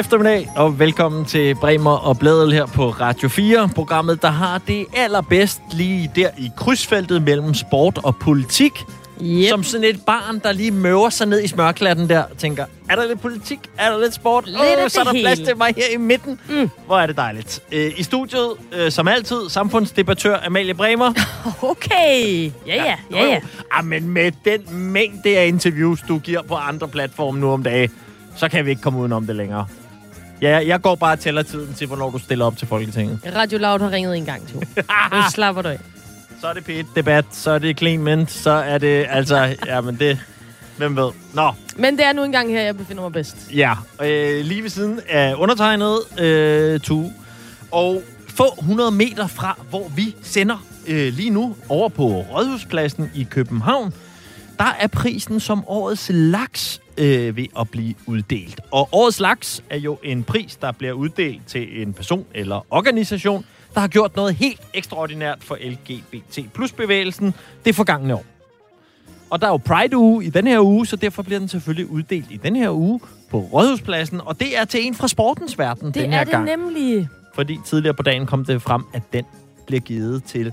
eftermiddag, og velkommen til Bremer og Blædel her på Radio 4. Programmet, der har det allerbedst lige der i krydsfeltet mellem sport og politik. Yep. Som sådan et barn, der lige møver sig ned i smørklatten der, tænker, er der lidt politik? Er der lidt sport? Lidt det så er der plads hele. til mig her i midten. Mm. Hvor er det dejligt. Øh, I studiet, øh, som altid, samfundsdebattør Amalie Bremer. Okay. Ja, ja, ja, ja. Ah, men med den mængde af interviews, du giver på andre platforme nu om dagen, så kan vi ikke komme udenom det længere. Ja, jeg går bare og tæller tiden til, hvornår du stiller op til Folketinget. Radio Loud har ringet en gang til. Nu slapper du af. Så er det P1-debat, så er det Clement, så er det altså... Ja, men det... Hvem ved? Nå, Men det er nu engang her, jeg befinder mig bedst. ja. Øh, lige ved siden af undertegnet øh, Tue. Og få 100 meter fra, hvor vi sender øh, lige nu over på Rådhuspladsen i København, der er prisen som årets laks øh, ved at blive uddelt. Og årets laks er jo en pris, der bliver uddelt til en person eller organisation, der har gjort noget helt ekstraordinært for LGBT plus bevægelsen det forgangne år. Og der er jo Pride-uge i den her uge, så derfor bliver den selvfølgelig uddelt i den her uge på Rådhuspladsen. Og det er til en fra sportens verden Det den her er det gang. nemlig. Fordi tidligere på dagen kom det frem, at den bliver givet til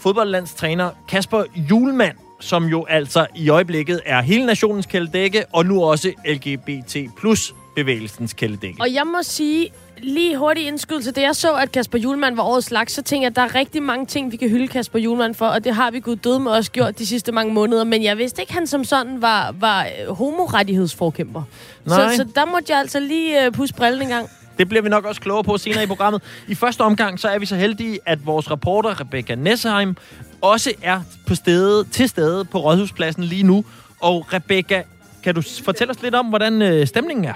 fodboldlandstræner Kasper Julemand, som jo altså i øjeblikket er hele nationens kæledække, og nu også LGBT plus bevægelsens kæledække. Og jeg må sige, lige hurtig indskydelse, da jeg så, at Kasper Julemand var årets laks, så tænkte jeg, at der er rigtig mange ting, vi kan hylde Kasper Julemand for, og det har vi gud døde med også gjort de sidste mange måneder, men jeg vidste ikke, at han som sådan var, var øh, homorettighedsforkæmper. Nej. Så, så der måtte jeg altså lige uh, pusse brillen en gang. Det bliver vi nok også klogere på senere i programmet. I første omgang så er vi så heldige, at vores reporter Rebecca Nessheim også er på stede, til stede på Rådhuspladsen lige nu. Og Rebecca, kan du fortælle os lidt om, hvordan øh, stemningen er?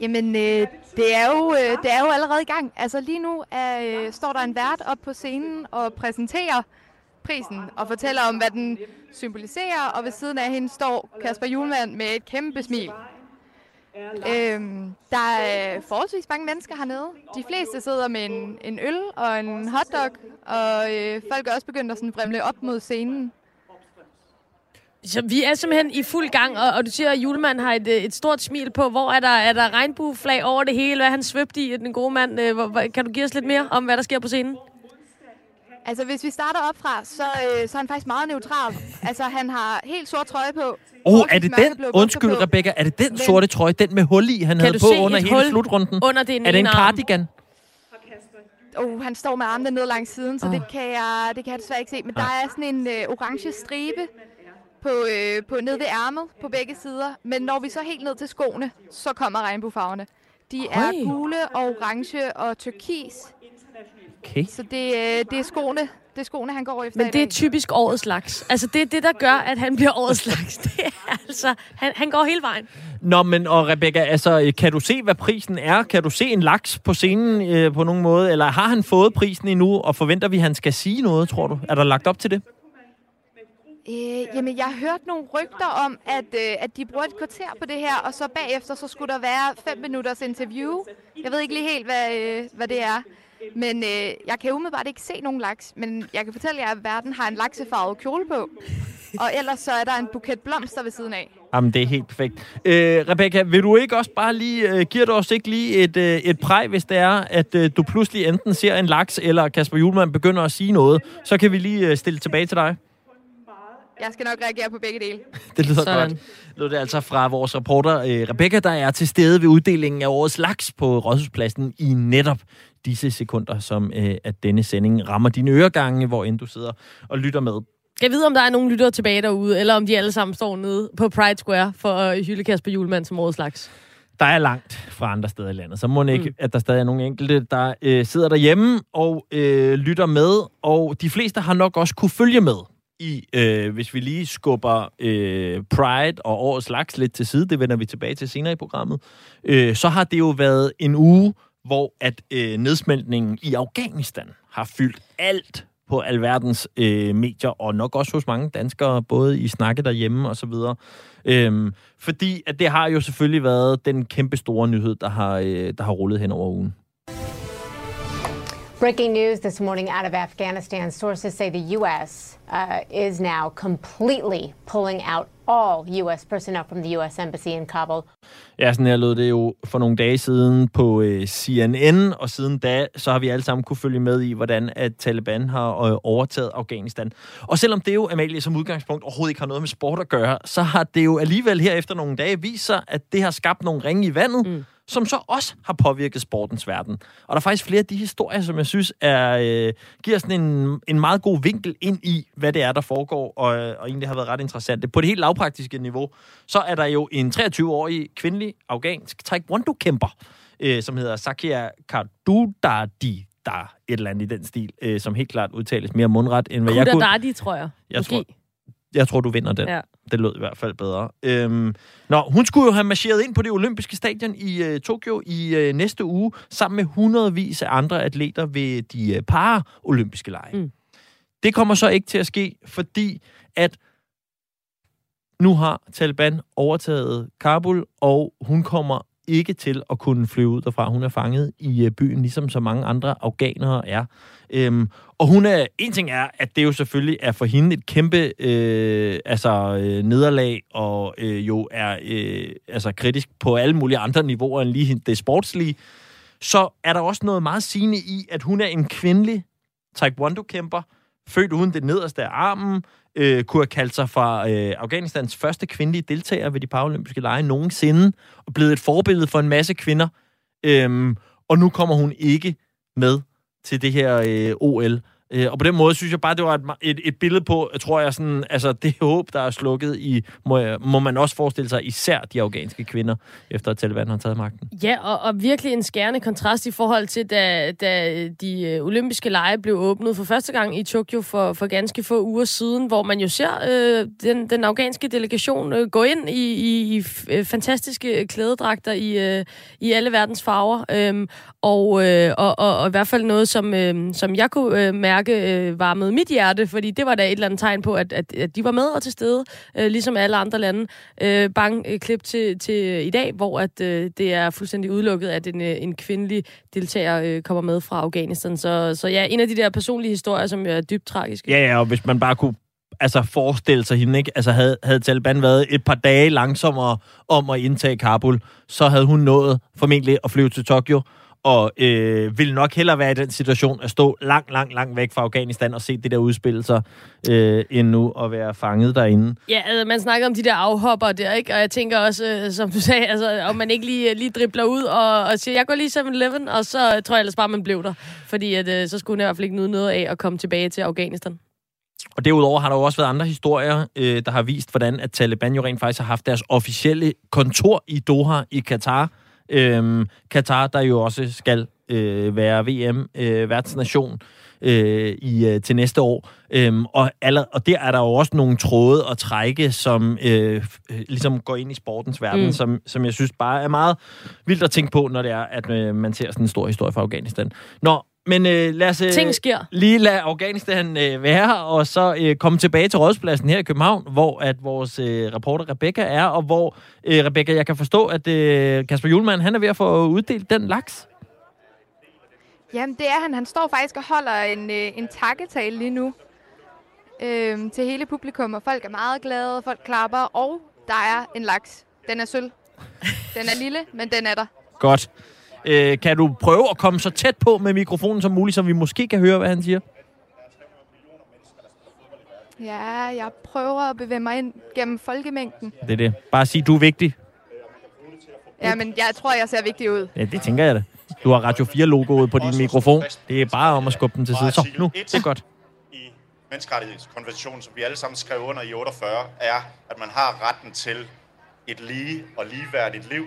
Jamen, øh, det, er jo, øh, det er jo allerede i gang. Altså lige nu er, øh, står der en vært op på scenen og præsenterer prisen og fortæller om, hvad den symboliserer. Og ved siden af hende står Kasper Julemand med et kæmpe smil. Øhm, der er forholdsvis mange mennesker hernede. De fleste sidder med en, en øl og en hotdog, og øh, folk er også begyndt at sådan fremle op mod scenen. Så vi er simpelthen i fuld gang, og, og du siger, at julemanden har et, øh, et stort smil på. Hvor er der, er der regnbueflag over det hele? Hvad er han svøbt i, den gode mand? Øh, hvor, hvor, kan du give os lidt mere om, hvad der sker på scenen? Altså, hvis vi starter op fra, så, øh, så er han faktisk meget neutral. Altså, han har helt sort trøje på. Åh, oh, er det den? Undskyld, på. Rebecca. Er det den Men- sorte trøje, den med hul i, han Kan havde på under hele slutrunden? under den er det en ene arm? cardigan? Oh, han står med armene ned langs siden, så oh. det, kan jeg, det kan jeg desværre ikke se. Men der er sådan en øh, orange stribe på, øh, på ned ved ærmet på begge sider. Men når vi så helt ned til skoene, så kommer regnbuefarverne. De er Oj. gule og orange og turkis. Okay. Så det, øh, det, er skoene, det er skoene, han går efter Men det er typisk årets laks. Altså, det er det, der gør, at han bliver årets laks. Det er altså... Han, han går hele vejen. Nå, men og Rebecca, altså, kan du se, hvad prisen er? Kan du se en laks på scenen øh, på nogen måde? Eller har han fået prisen endnu, og forventer vi, at han skal sige noget, tror du? Er der lagt op til det? Øh, jamen, jeg har hørt nogle rygter om, at, øh, at de bruger et kvarter på det her, og så bagefter så skulle der være fem minutters interview. Jeg ved ikke lige helt, hvad, øh, hvad det er. Men øh, jeg kan umiddelbart ikke se nogen laks, men jeg kan fortælle jer, at verden har en laksefarvet kjole på. Og ellers så er der en buket blomster ved siden af. Jamen, det er helt perfekt. Øh, Rebecca, vil du ikke også bare lige... Øh, giver du os ikke lige et, øh, et præg, hvis det er, at øh, du pludselig enten ser en laks, eller Kasper Julemand begynder at sige noget? Så kan vi lige øh, stille tilbage til dig. Jeg skal nok reagere på begge dele. Det lyder Sådan. godt. Lød det altså fra vores reporter øh, Rebecca, der er til stede ved uddelingen af årets laks på Rådhuspladsen i netop disse sekunder, som øh, at denne sending rammer dine øregange, hvor end du sidder og lytter med. Jeg vide, om der er nogen lyttere tilbage derude, eller om de alle sammen står nede på Pride Square for at hylde Kasper Julemand som årets laks? Der er langt fra andre steder i landet, så må det ikke, mm. at der stadig er nogle enkelte, der øh, sidder derhjemme og øh, lytter med, og de fleste har nok også kunne følge med i, øh, hvis vi lige skubber øh, Pride og årets laks lidt til side, det vender vi tilbage til senere i programmet, øh, så har det jo været en uge, hvor at øh, nedsmeltningen i Afghanistan har fyldt alt på alverdens øh, medier, og nok også hos mange danskere, både i snakke derhjemme og så videre. Øhm, fordi at det har jo selvfølgelig været den kæmpe store nyhed, der har, øh, der har rullet hen over ugen. Breaking news this morning out of Afghanistan. Sources say the U.S. Uh, is now completely pulling out all U.S. personnel from the U.S. Embassy in Kabul. Ja, sådan her lød det jo for nogle dage siden på øh, CNN, og siden da, så har vi alle sammen kunne følge med i, hvordan at Taliban har øh, overtaget Afghanistan. Og selvom det jo, Amalie, som udgangspunkt overhovedet ikke har noget med sport at gøre, så har det jo alligevel her efter nogle dage vist sig, at det har skabt nogle ringe i vandet, mm som så også har påvirket sportens verden. Og der er faktisk flere af de historier, som jeg synes er, øh, giver sådan en, en meget god vinkel ind i, hvad det er, der foregår, og, og egentlig har været ret interessant. På det helt lavpraktiske niveau, så er der jo en 23-årig kvindelig afghansk taekwondo-kæmper, øh, som hedder Sakia Kadudadi, der et eller andet i den stil, øh, som helt klart udtales mere mundret, end hvad jeg kunne. Kudadadi, tror jeg. Jeg Måske. tror, jeg tror, du vinder den. Ja. Det lød i hvert fald bedre. Øhm, nå, hun skulle jo have marcheret ind på det olympiske stadion i øh, Tokyo i øh, næste uge, sammen med hundredvis af andre atleter ved de øh, paralympiske lege. Mm. Det kommer så ikke til at ske, fordi at nu har Taliban overtaget Kabul, og hun kommer ikke til at kunne flyve ud derfra. Hun er fanget i øh, byen, ligesom så mange andre afghanere er. Øhm, og hun er, en ting er, at det jo selvfølgelig er for hende et kæmpe øh, altså, øh, nederlag, og øh, jo er øh, altså, kritisk på alle mulige andre niveauer end lige det sportslige. Så er der også noget meget sigende i, at hun er en kvindelig taekwondo-kæmper, født uden det nederste af armen, øh, kunne have kaldt sig fra øh, Afghanistans første kvindelige deltager ved de paralympiske lege nogensinde, og blevet et forbillede for en masse kvinder. Øhm, og nu kommer hun ikke med til det her øh, OL. Øh, og på den måde synes jeg bare, det var et, et, et billede på, jeg tror jeg sådan, altså det håb, der er slukket i, må, må man også forestille sig, især de afghanske kvinder, efter at Taliban har taget magten. Ja, og, og virkelig en skærende kontrast i forhold til, da, da de øh, olympiske lege blev åbnet for første gang i Tokyo for, for ganske få uger siden, hvor man jo ser øh, den, den afghanske delegation øh, gå ind i, i, i øh, fantastiske klædedragter i, øh, i alle verdens farver. Øh, og, øh, og, og, og i hvert fald noget, som, øh, som jeg kunne øh, mærke øh, varmede mit hjerte, fordi det var da et eller andet tegn på, at, at, at de var med og til stede, øh, ligesom alle andre lande. Øh, bang, øh, klip til, til i dag, hvor at, øh, det er fuldstændig udelukket, at en, øh, en kvindelig deltager øh, kommer med fra Afghanistan. Så, så ja, en af de der personlige historier, som er dybt tragiske. Ja, ja, og hvis man bare kunne altså forestille sig hende, ikke? Altså havde, havde Taliban været et par dage langsommere om at indtage Kabul, så havde hun nået formentlig at flyve til Tokyo, og øh, vil nok hellere være i den situation at stå langt, langt, langt væk fra Afghanistan og se det der udspille sig, øh, end nu at være fanget derinde. Ja, altså, man snakker om de der afhopper der, ikke? Og jeg tænker også, øh, som du sagde, altså, om man ikke lige, lige dribler ud og, og siger, jeg går lige 7-Eleven, og så tror jeg ellers bare, man blev der. Fordi at, øh, så skulle hun i hvert fald ikke nyde noget af at komme tilbage til Afghanistan. Og derudover har der jo også været andre historier, øh, der har vist, hvordan at Taliban jo rent faktisk har haft deres officielle kontor i Doha i Katar, Øhm, Katar, der jo også skal øh, være VM-værtsnation øh, øh, i, øh, til næste år. Øhm, og, aller, og der er der jo også nogle tråde at trække, som øh, ligesom går ind i sportens verden, mm. som, som jeg synes bare er meget vildt at tænke på, når det er, at øh, man ser sådan en stor historie fra Afghanistan. Nå, men øh, lad os øh, Ting sker. lige lade Afghanistan øh, være, og så øh, komme tilbage til Rådspladsen her i København, hvor at vores øh, reporter Rebecca er, og hvor, øh, Rebecca, jeg kan forstå, at øh, Kasper Julemand, han er ved at få uddelt den laks. Jamen, det er han. Han står faktisk og holder en, øh, en takketale lige nu øh, til hele publikum, og folk er meget glade, folk klapper, og der er en laks. Den er sølv. Den er lille, men den er der. Godt. Øh, kan du prøve at komme så tæt på med mikrofonen som muligt, så vi måske kan høre, hvad han siger? Ja, jeg prøver at bevæge mig ind gennem folkemængden. Det er det. Bare sig, du er vigtig. Ja, men jeg tror, jeg ser vigtig ud. Ja, det tænker jeg da. Du har Radio 4-logoet på din mikrofon. Det er bare om at skubbe den til side. Så, nu. Det er godt. I menneskerettighedskonventionen, som vi alle sammen skrev under i 48, er, at man har retten til et lige og ligeværdigt liv.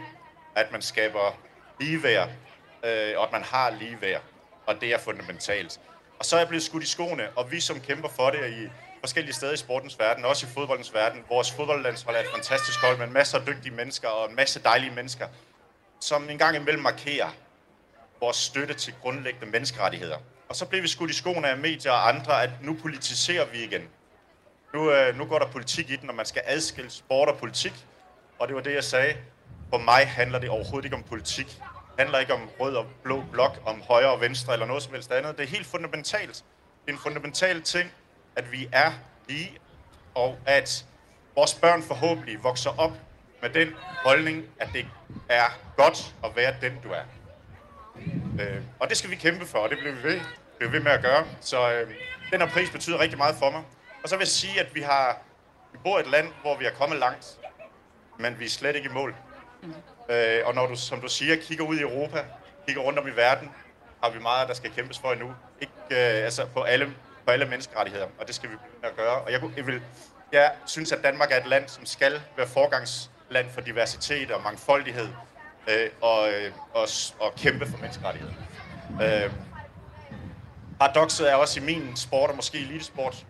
At man skaber ligeværd, øh, og at man har ligeværd. Og det er fundamentalt. Og så er jeg blevet skudt i skoene, og vi som kæmper for det i forskellige steder i sportens verden, også i fodboldens verden. Vores fodboldlandshold er et fantastisk hold med masser af dygtige mennesker og en masse dejlige mennesker, som en gang imellem markerer vores støtte til grundlæggende menneskerettigheder. Og så blev vi skudt i skoene af medier og andre, at nu politiserer vi igen. Nu, øh, nu går der politik i den, og man skal adskille sport og politik. Og det var det, jeg sagde. For mig handler det overhovedet ikke om politik. Det handler ikke om rød og blå blok, om højre og venstre eller noget som helst andet. Det er helt fundamentalt. Det er en fundamental ting, at vi er lige, og at vores børn forhåbentlig vokser op med den holdning, at det er godt at være den, du er. Øh, og det skal vi kæmpe for, og det bliver vi ved, bliver vi ved med at gøre. Så øh, den her pris betyder rigtig meget for mig. Og så vil jeg sige, at vi har vi bor i et land, hvor vi er kommet langt, men vi er slet ikke i mål. Mm. Øh, og når du, som du siger, kigger ud i Europa, kigger rundt om i verden, har vi meget, der skal kæmpes for endnu. Ikke, øh, altså på alle, på alle menneskerettigheder, og det skal vi begynde at gøre. Og jeg, jeg, vil, jeg synes, at Danmark er et land, som skal være forgangsland for diversitet og mangfoldighed, øh, og, øh, og, og kæmpe for menneskerettigheder. Øh, Paradoxet er også i min sport, og måske elitesport,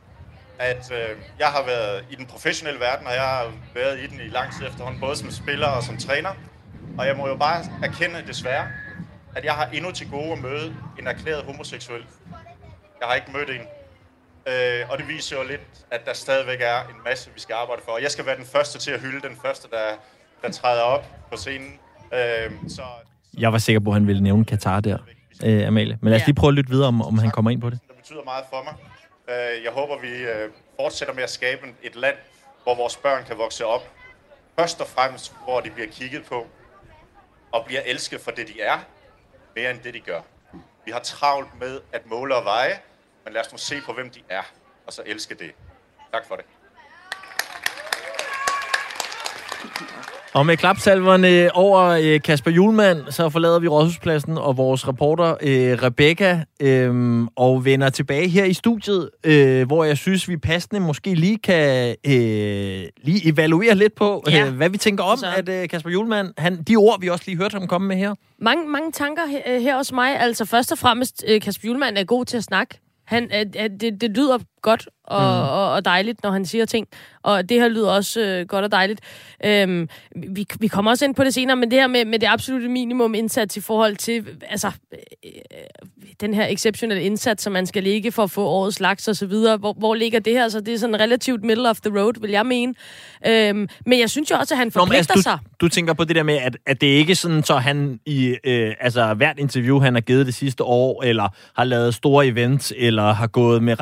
at øh, jeg har været i den professionelle verden, og jeg har været i den i lang tid efterhånden, både som spiller og som træner. Og jeg må jo bare erkende desværre, at jeg har endnu til gode at møde en erklæret homoseksuel. Jeg har ikke mødt en. Øh, og det viser jo lidt, at der stadigvæk er en masse, vi skal arbejde for. Og jeg skal være den første til at hylde den første, der, der træder op på scenen. Øh, så, jeg var sikker på, at han ville nævne Katar der, øh, Amalie. Men lad os lige prøve at lytte videre, om, om han kommer ind på det. Det betyder meget for mig. Øh, jeg håber, vi øh, fortsætter med at skabe et land, hvor vores børn kan vokse op. Først og fremmest, hvor de bliver kigget på og bliver elsket for det, de er, mere end det, de gør. Vi har travlt med at måle og veje, men lad os nu se på, hvem de er, og så elske det. Tak for det. Og med klapsalverne over øh, Kasper Julemand, så forlader vi Rådhuspladsen og vores reporter øh, Rebecca øh, og vender tilbage her i studiet, øh, hvor jeg synes, vi passende måske lige kan lige evaluere lidt på, ja. hvad vi tænker om, så. at Kasper Julemand, han, de ord, vi også lige hørte ham komme med her. Mange, mange tanker her, her hos mig. Altså først og fremmest, Kasper Julemand er god til at snakke. Han, det, det lyder godt og, mm. og, og dejligt, når han siger ting. Og det her lyder også øh, godt og dejligt. Øhm, vi, vi kommer også ind på det senere, men det her med, med det absolute minimum indsats i forhold til altså, øh, den her exceptionelle indsats, som man skal ligge for at få årets laks og så videre. Hvor, hvor ligger det her? Så det er sådan relativt middle of the road, vil jeg mene. Øhm, men jeg synes jo også, at han forpligter Nå, altså, du, sig. Du tænker på det der med, at, at det ikke sådan, så han i øh, altså, hvert interview, han har givet det sidste år, eller har lavet store events, eller har gået med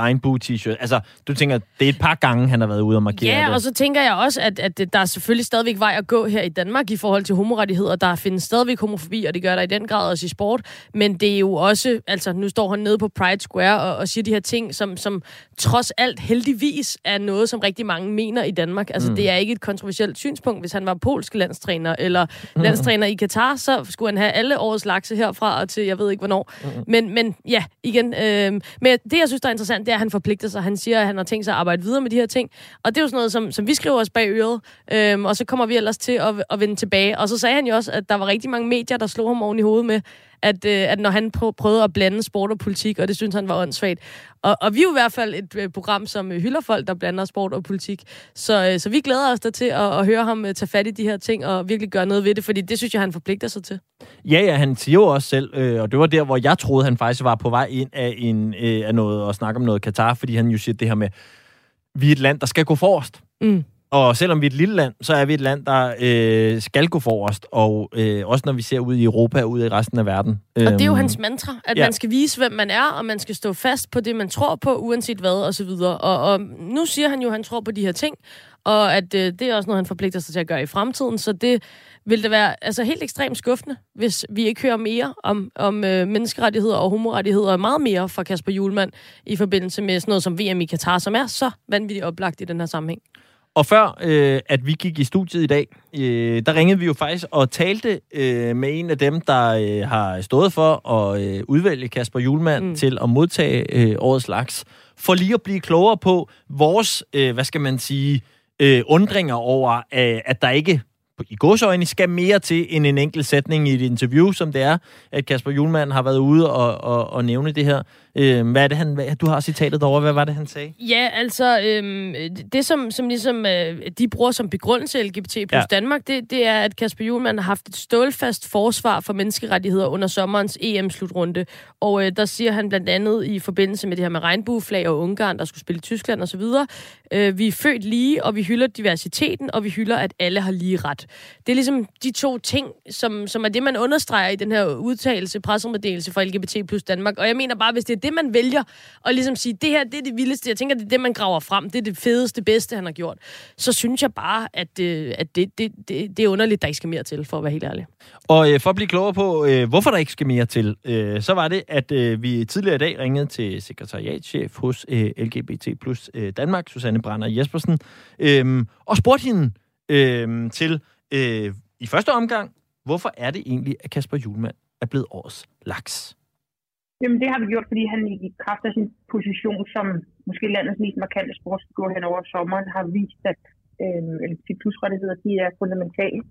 regnbue-t-shirt. Altså, du tænker, det er et par gange, han har været ude og markere ja, det. og så tænker jeg også, at, at der er selvfølgelig stadigvæk vej at gå her i Danmark i forhold til homorettigheder. Der findes stadigvæk homofobi, og det gør der i den grad også i sport. Men det er jo også, altså nu står han nede på Pride Square og, og siger de her ting, som, som trods alt heldigvis er noget, som rigtig mange mener i Danmark. Altså mm. det er ikke et kontroversielt synspunkt. Hvis han var polsk landstræner eller mm. landstræner i Katar, så skulle han have alle årets lakse herfra og til jeg ved ikke hvornår. Mm. Men, men ja, igen. Øh, men det, jeg synes, der er interessant, det er, at han forpligter sig. Altså, han siger, at han har tænkt sig at arbejde videre med de her ting. Og det er jo sådan noget, som, som vi skriver os bag øret. Øhm, og så kommer vi ellers til at, at vende tilbage. Og så sagde han jo også, at der var rigtig mange medier, der slog ham oven i hovedet med, at, øh, at når han prøvede at blande sport og politik, og det synes han var åndssvagt. Og, og vi er jo i hvert fald et øh, program, som øh, hylder folk, der blander sport og politik. Så, øh, så vi glæder os der til at, at høre ham øh, tage fat i de her ting og virkelig gøre noget ved det, fordi det synes jeg, han forpligter sig til. Ja, ja, han siger jo også selv, øh, og det var der, hvor jeg troede, han faktisk var på vej ind af, en, øh, af noget og snakke om noget Katar, fordi han jo siger det her med, vi er et land, der skal gå forrest. Mm. Og selvom vi er et lille land, så er vi et land, der øh, skal gå forrest, og øh, også når vi ser ud i Europa og ud i resten af verden. Og det er jo øhm, hans mantra, at ja. man skal vise, hvem man er, og man skal stå fast på det, man tror på, uanset hvad, og så videre. Og, og nu siger han jo, at han tror på de her ting, og at øh, det er også noget, han forpligter sig til at gøre i fremtiden, så det vil det være altså, helt ekstremt skuffende, hvis vi ikke hører mere om, om øh, menneskerettigheder og homorettigheder, og meget mere fra Kasper Julemand i forbindelse med sådan noget som VM i Katar, som er så vanvittigt oplagt i den her sammenhæng. Og før øh, at vi gik i studiet i dag, øh, der ringede vi jo faktisk og talte øh, med en af dem, der øh, har stået for at øh, udvælge Kasper Julemand mm. til at modtage øh, årets laks, for lige at blive klogere på vores, øh, hvad skal man sige, øh, undringer over, øh, at der ikke i godsøjne skal mere til end en enkelt sætning i et interview, som det er, at Kasper Julemand har været ude og, og, og nævne det her. Øh, hvad er det, han, hvad, du har citatet over, hvad var det, han sagde? Ja, altså, øh, det som, som ligesom, øh, de bruger som begrundelse LGBT plus ja. Danmark, det, det er, at Kasper Julemand har haft et stålfast forsvar for menneskerettigheder under sommerens EM-slutrunde. Og øh, der siger han blandt andet i forbindelse med det her med regnbueflag og Ungarn, der skulle spille Tyskland osv., øh, vi er født lige, og vi hylder diversiteten, og vi hylder, at alle har lige ret. Det er ligesom de to ting, som, som er det, man understreger i den her udtalelse, pressemeddelelse for LGBT plus Danmark. Og jeg mener bare, hvis det er det, man vælger, og ligesom sige, det her, det er det vildeste, jeg tænker, det er det, man graver frem, det er det fedeste, bedste, han har gjort, så synes jeg bare, at, øh, at det, det, det, det er underligt, der ikke skal mere til, for at være helt ærlig. Og øh, for at blive klogere på, øh, hvorfor der ikke skal mere til, øh, så var det, at øh, vi tidligere i dag ringede til sekretariatchef hos øh, LGBT plus øh, Danmark, Susanne Brander Jespersen, øh, og spurgte hende øh, til øh, i første omgang, hvorfor er det egentlig, at Kasper Julemand er blevet årets laks? Jamen det har vi gjort, fordi han i kraft af sin position som måske landets mest markante sportsfigur hen over sommeren har vist, at øh, plus rettigheder de er fundamentale.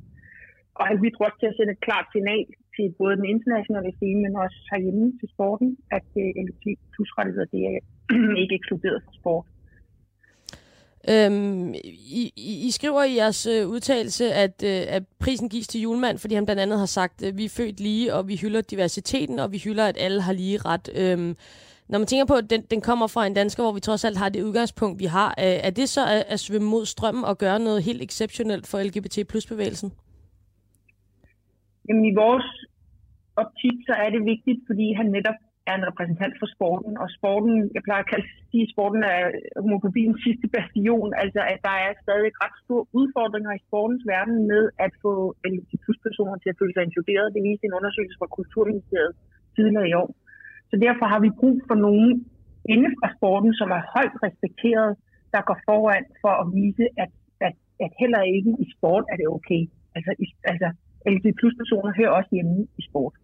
Og han bidrager til at sende et klart signal til både den internationale scene, men også herhjemme til sporten, at øh, LGBT plus rettigheder det er ikke ekskluderet fra sport. Øhm, I, I, I skriver i jeres øh, udtalelse, at, øh, at prisen gives til julemand, fordi han blandt andet har sagt, at vi er født lige, og vi hylder diversiteten, og vi hylder, at alle har lige ret. Øhm, når man tænker på, at den, den kommer fra en dansker, hvor vi trods alt har det udgangspunkt, vi har, øh, er det så at, at svømme mod strømmen og gøre noget helt exceptionelt for LGBT plus bevægelsen? Jamen i vores optik, så er det vigtigt, fordi han netop er en repræsentant for sporten, og sporten, jeg plejer at kalde sige, sporten er homofobiens sidste bastion, altså at der er stadig ret store udfordringer i sportens verden med at få LGBT-personer til at føle sig inkluderet. Det viste en undersøgelse fra Kulturministeriet tidligere i år. Så derfor har vi brug for nogen inde fra sporten, som er højt respekteret, der går foran for at vise, at, at, at heller ikke i sport er det okay. Altså, i, altså LGBT-personer hører også hjemme i sport.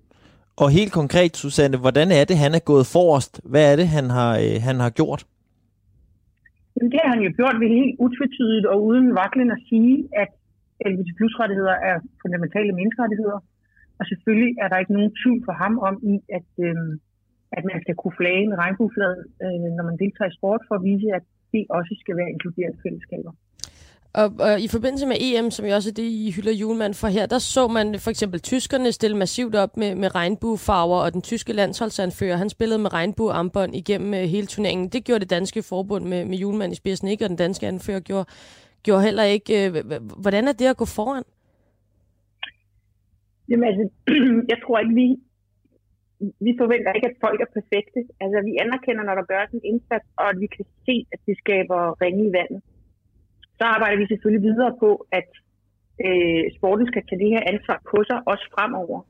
Og helt konkret, Susanne, hvordan er det, han er gået forrest? Hvad er det, han har, øh, han har gjort? Jamen, det har han jo gjort ved helt utvetydigt og uden vaklen at sige, at LGBT plus rettigheder er fundamentale menneskerettigheder. Og selvfølgelig er der ikke nogen tvivl for ham om i, at, øh, at man skal kunne flage en regnbueflad, øh, når man deltager i sport, for at vise, at det også skal være inkluderende fællesskaber. Og, og i forbindelse med EM, som jo også er det, I hylder julemand for her, der så man for eksempel tyskerne stille massivt op med, med regnbuefarver, og den tyske landsholdsanfører, han spillede med regnbuearmbånd igennem øh, hele turneringen. Det gjorde det danske forbund med, med julemand i spidsen ikke, og den danske anfører gjorde, gjorde heller ikke. Øh, hvordan er det at gå foran? Jamen altså, jeg tror ikke, vi, vi forventer ikke, at folk er perfekte. Altså, vi anerkender, når der gøres en indsats, og at vi kan se, at det skaber ringe i vandet så arbejder vi selvfølgelig videre på, at øh, sporten skal tage det her ansvar på sig, også fremover.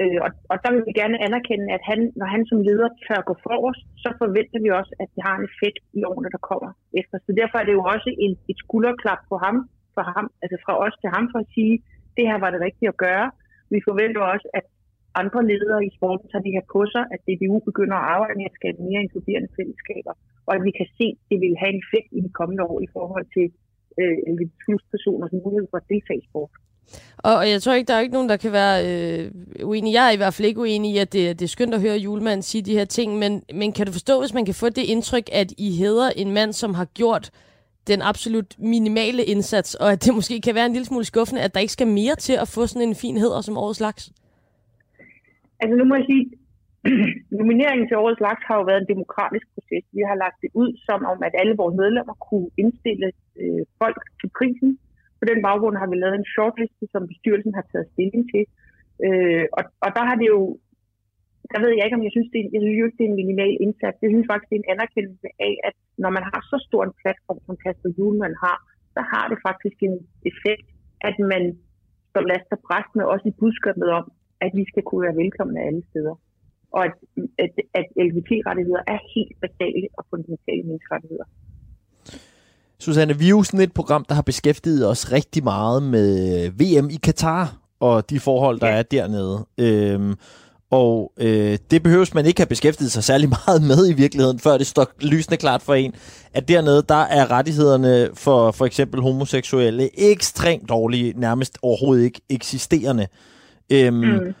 Øh, og, og der vil vi gerne anerkende, at han, når han som leder tør gå forrest, så forventer vi også, at det har en effekt i årene, der kommer efter. Så derfor er det jo også en, et skulderklap på ham, for ham, altså fra os til ham, for at sige, det her var det rigtige at gøre. Vi forventer også, at andre ledere i sporten tager det her på sig, at DBU begynder at arbejde med at skabe mere inkluderende fællesskaber, og at vi kan se, at det vil have en effekt i de kommende år i forhold til øh, LGBTQ-personers mulighed for at deltage i sport. Og jeg tror ikke, der er ikke nogen, der kan være øh, uenig. Jeg er i hvert fald ikke uenig i, at det, det er skønt at høre julemanden sige de her ting, men, men kan du forstå, hvis man kan få det indtryk, at I hedder en mand, som har gjort den absolut minimale indsats, og at det måske kan være en lille smule skuffende, at der ikke skal mere til at få sådan en fin heder som årets laks? Altså nu må jeg sige, nomineringen til årets laks har jo været en demokratisk proces. Vi har lagt det ud som om, at alle vores medlemmer kunne indstille øh, folk til prisen. På den baggrund har vi lavet en shortliste, som bestyrelsen har taget stilling til. Øh, og, og der har det jo, der ved jeg ikke, om jeg synes, det er, jeg synes jo ikke, det er en minimal indsats. Jeg synes faktisk, det er en anerkendelse af, at når man har så stor en platform, som Kasper Julemand har, så har det faktisk en effekt, at man som og bræst med også i budskabet om, at vi skal kunne være velkomne alle steder og at, at, at LGBT-rettigheder er helt basale og fundamentale menneskerettigheder. Susanne, vi er jo sådan et program, der har beskæftiget os rigtig meget med VM i Katar og de forhold, der ja. er dernede. Øhm, og øh, det behøves man ikke have beskæftiget sig særlig meget med i virkeligheden, før det står lysende klart for en, at dernede, der er rettighederne for for eksempel homoseksuelle ekstremt dårlige, nærmest overhovedet ikke eksisterende. Øhm, mm.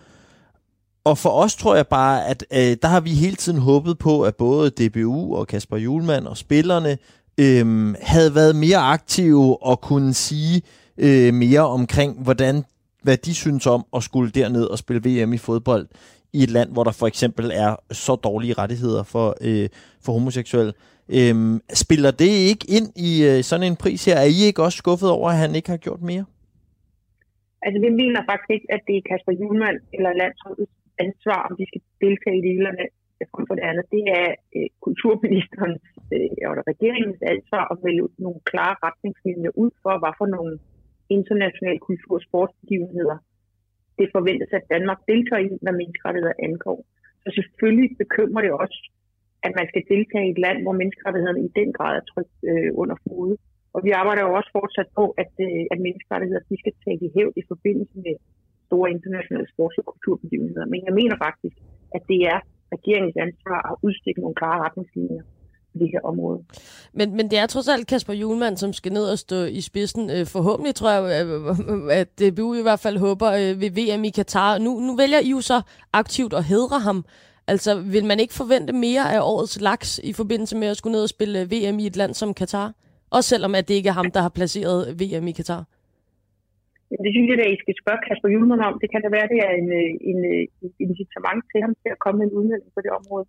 Og for os tror jeg bare, at øh, der har vi hele tiden håbet på, at både DBU og Kasper Julemand og spillerne øh, havde været mere aktive og kunne sige øh, mere omkring, hvordan hvad de synes om at skulle derned og spille VM i fodbold i et land, hvor der for eksempel er så dårlige rettigheder for, øh, for homoseksuelle. Øhm, spiller det ikke ind i øh, sådan en pris her? Er I ikke også skuffet over, at han ikke har gjort mere? Altså, vi mener faktisk ikke, at det er Kasper Julemand eller landsholdets ansvar, om de skal deltage i det eller frem for det andet. Det er øh, kulturministerens øh, og regeringens ansvar at vælge nogle klare retningslinjer ud for, hvad for nogle internationale kultur- og sportsbegivenheder det forventes, at Danmark deltager i, hvad menneskerettigheder angår. Så selvfølgelig bekymrer det også, at man skal deltage i et land, hvor menneskerettighederne i den grad er trygt øh, under fod. Og vi arbejder jo også fortsat på, at, øh, at menneskerettigheder de skal tage i hævd i forbindelse med store internationale sports- og kulturbegivenheder. Men jeg mener faktisk, at det er regeringens ansvar at udstikke nogle klare retningslinjer på det her område. Men, men det er trods alt Kasper Julemand, som skal ned og stå i spidsen. Øh, forhåbentlig tror jeg, øh, øh, at DBU i hvert fald håber øh, ved VM i Katar. Nu, nu vælger I jo så aktivt at hedre ham. Altså, vil man ikke forvente mere af årets laks i forbindelse med at skulle ned og spille VM i et land som Katar? Også selvom at det ikke er ham, der har placeret VM i Katar. Det synes jeg, at I skal spørge Kasper Julemand om. Det kan da være, det er en, en, en incitament til ham til at komme med en udmelding på det område.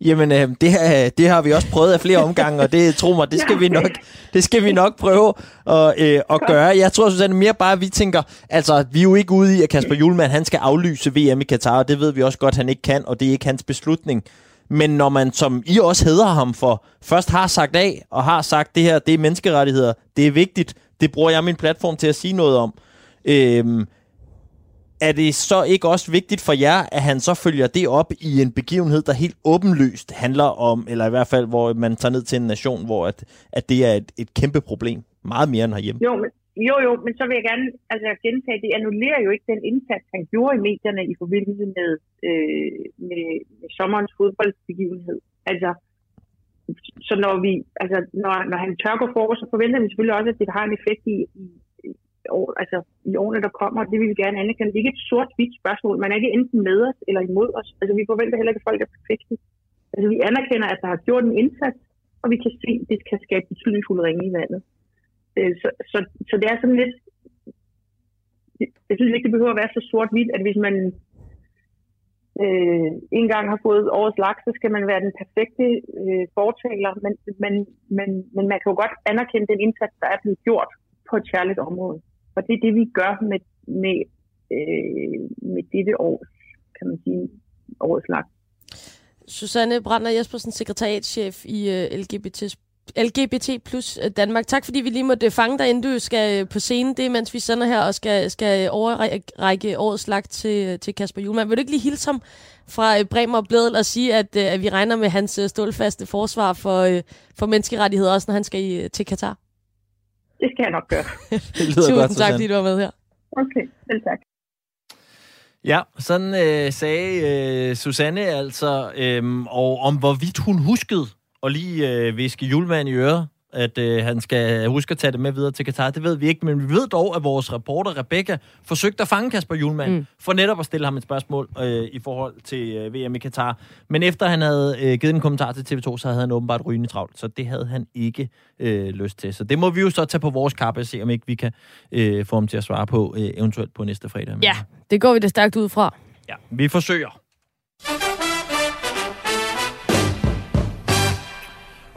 Jamen, øh, det, her, det har vi også prøvet af flere omgange, og det tro mig, det skal vi nok, det skal vi nok prøve at, øh, at gøre. Jeg tror, Susanne, mere bare, at vi tænker, altså, vi er jo ikke ude i, at Kasper Julemand, han skal aflyse VM i Katar, og det ved vi også godt, han ikke kan, og det er ikke hans beslutning. Men når man, som I også hedder ham for, først har sagt af, og har sagt, det her, det er menneskerettigheder, det er vigtigt, det bruger jeg min platform til at sige noget om. Øhm, er det så ikke også vigtigt for jer, at han så følger det op i en begivenhed, der helt åbenlyst handler om, eller i hvert fald, hvor man tager ned til en nation, hvor at, at det er et, et kæmpe problem, meget mere end herhjemme? Jo, men, jo, jo, men så vil jeg gerne altså, gentage, det annullerer jo ikke den indsats, han gjorde i medierne i forbindelse med, øh, med, med sommerens fodboldbegivenhed. Altså, så når vi, altså, når, når han tør gå forrest, så forventer vi selvfølgelig også, at det har en effekt i, i år, altså i årene, der kommer, det vil vi gerne anerkende. Det er ikke et sort-hvidt spørgsmål. Man er ikke enten med os eller imod os. Altså vi forventer heller ikke, at folk er perfekte. Altså vi anerkender, at der har gjort en indsats, og vi kan se, at det kan skabe betydningsfulde ringe i vandet. Øh, så, så, så det er sådan lidt... Jeg synes ikke, det behøver at være så sort-hvidt, at hvis man øh, en gang har fået årets laks, så skal man være den perfekte øh, fortaler, men, men, men, men man kan jo godt anerkende den indsats, der er blevet gjort på et særligt område. Og det er det, vi gør med, med, øh, med dette års, kan man sige, årets laks. Susanne Brander Jespersen, sekretariatschef i øh, LGBT LGBT plus øh, Danmark. Tak fordi vi lige måtte fange dig, inden du skal på scenen. Det er, mens vi sender her og skal, skal overrække årets lagt til, til Kasper Julemand. Vil du ikke lige hilse ham fra Bremer og Bledel og sige, at, at vi regner med hans stålfaste forsvar for, for menneskerettigheder, også når han skal i, til Katar? Det skal jeg nok gøre. det lyder Tusind godt, tak, fordi du var med her. Okay, selv tak. Ja, sådan øh, sagde øh, Susanne altså, øh, og om hvorvidt hun huskede at lige øh, viske julemand i øret, at øh, han skal huske at tage det med videre til Katar. Det ved vi ikke, men vi ved dog, at vores reporter Rebecca forsøgte at fange Kasper Julemand mm. for netop at stille ham et spørgsmål øh, i forhold til øh, VM i Katar. Men efter han havde øh, givet en kommentar til TV2, så havde han åbenbart rygende travlt, så det havde han ikke øh, lyst til. Så det må vi jo så tage på vores kappe og se, om ikke vi kan øh, få ham til at svare på, øh, eventuelt på næste fredag. Ja, det går vi da stærkt ud fra. Ja, vi forsøger.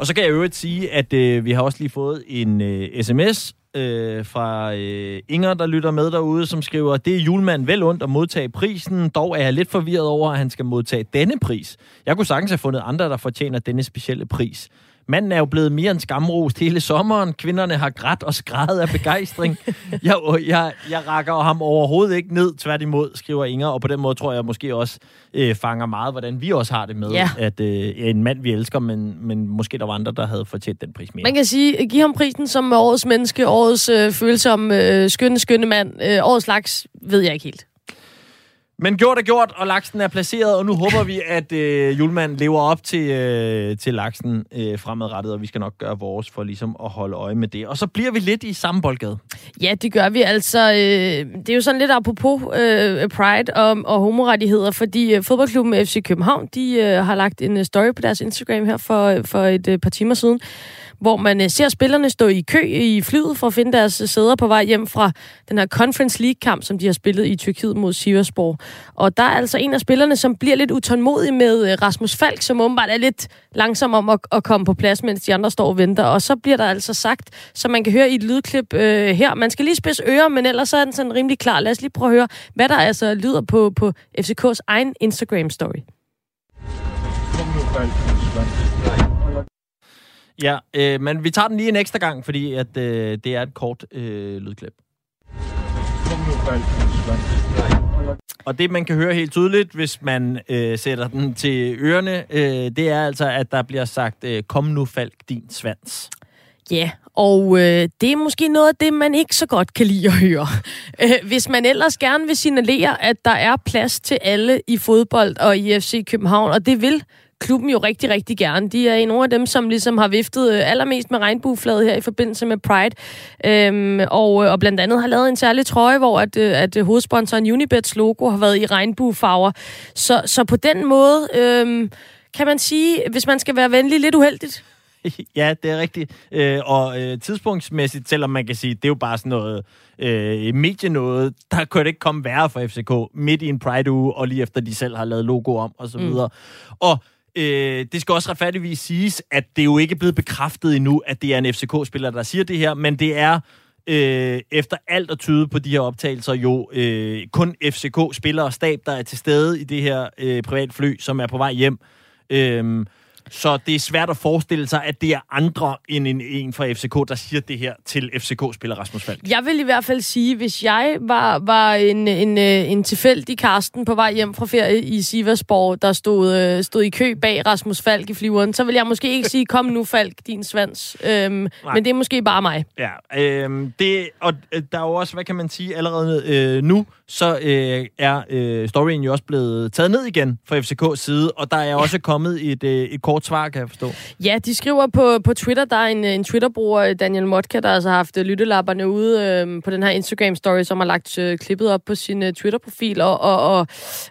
Og så kan jeg øvrigt sige, at øh, vi har også lige fået en øh, sms øh, fra øh, Inger, der lytter med derude, som skriver, det er julemanden vel ondt at modtage prisen, dog er jeg lidt forvirret over, at han skal modtage denne pris. Jeg kunne sagtens have fundet andre, der fortjener denne specielle pris. Manden er jo blevet mere end skamrost hele sommeren. Kvinderne har grædt og skrædet af begejstring. jeg, jeg, jeg rakker ham overhovedet ikke ned, tværtimod, skriver Inger. Og på den måde tror jeg måske også øh, fanger meget, hvordan vi også har det med, ja. at øh, en mand, vi elsker, men, men måske der var andre, der havde fortjent den pris mere. Man kan sige, giv ham prisen som årets menneske, årets øh, følsomme, øh, skønne, skønne mand. Øh, årets slags ved jeg ikke helt. Men gjort er gjort, og laksen er placeret, og nu håber vi, at øh, julemanden lever op til, øh, til laksen øh, fremadrettet, og vi skal nok gøre vores for ligesom at holde øje med det. Og så bliver vi lidt i samme boldgade. Ja, det gør vi altså. Øh, det er jo sådan lidt apropos øh, Pride og, og homorettigheder, fordi øh, fodboldklubben FC København, de øh, har lagt en øh, story på deres Instagram her for, øh, for et øh, par timer siden, hvor man øh, ser spillerne stå i kø i flyet for at finde deres øh, sæder på vej hjem fra den her Conference League-kamp, som de har spillet i Tyrkiet mod Sivasspor. Og der er altså en af spillerne, som bliver lidt utålmodig med øh, Rasmus Falk, som åbenbart er lidt langsom om at, at komme på plads, mens de andre står og venter. Og så bliver der altså sagt, som man kan høre i et lydklip øh, her. Man skal lige spidse ører, men ellers så er den sådan rimelig klar. Lad os lige prøve at høre, hvad der altså lyder på, på FCK's egen Instagram-story. Ja, øh, men vi tager den lige en ekstra gang, fordi at, øh, det er et kort øh, lydklip. Og det, man kan høre helt tydeligt, hvis man øh, sætter den til ørerne, øh, det er altså, at der bliver sagt, øh, kom nu, Falk, din svans. Ja, og øh, det er måske noget af det, man ikke så godt kan lide at høre. Øh, hvis man ellers gerne vil signalere, at der er plads til alle i fodbold og i FC København, og det vil klubben jo rigtig, rigtig gerne. De er nogle af dem, som ligesom har viftet øh, allermest med regnbueflaget her i forbindelse med Pride. Øhm, og, og blandt andet har lavet en særlig trøje, hvor at, øh, at hovedsponsoren Unibets logo har været i regnbuefarver. Så, så på den måde øhm, kan man sige, hvis man skal være venlig, lidt uheldigt. ja, det er rigtigt. Øh, og øh, tidspunktsmæssigt, selvom man kan sige, det er jo bare sådan noget øh, medienået, der kunne det ikke komme værre for FCK midt i en Pride-uge, og lige efter de selv har lavet logo om, og så mm. videre. Og Øh, det skal også retfærdigvis siges, at det jo ikke er blevet bekræftet endnu, at det er en FCK-spiller, der siger det her, men det er øh, efter alt at tyde på de her optagelser jo øh, kun FCK-spillere og stab, der er til stede i det her øh, privatfly, som er på vej hjem. Øh, så det er svært at forestille sig, at det er andre end en, en fra FCK, der siger det her til FCK-spiller Rasmus Falk. Jeg vil i hvert fald sige, hvis jeg var, var en, en, øh, en tilfældig Karsten på vej hjem fra ferie i Siversborg, der stod, øh, stod i kø bag Rasmus Falk i flyveren, så vil jeg måske ikke sige, kom nu Falk, din svans. Øhm, men det er måske bare mig. Ja, øhm, det, og øh, der er jo også, hvad kan man sige, allerede øh, nu, så øh, er øh, storyen jo også blevet taget ned igen fra FCK's side, og der er også kommet et, øh, et kort svar, kan jeg forstå. Ja, de skriver på, på Twitter, der er en, en Twitter-bruger, Daniel Motka, der altså har haft øh, lyttelapperne ude øh, på den her Instagram-story, som har lagt øh, klippet op på sin øh, Twitter-profil, og, og, og,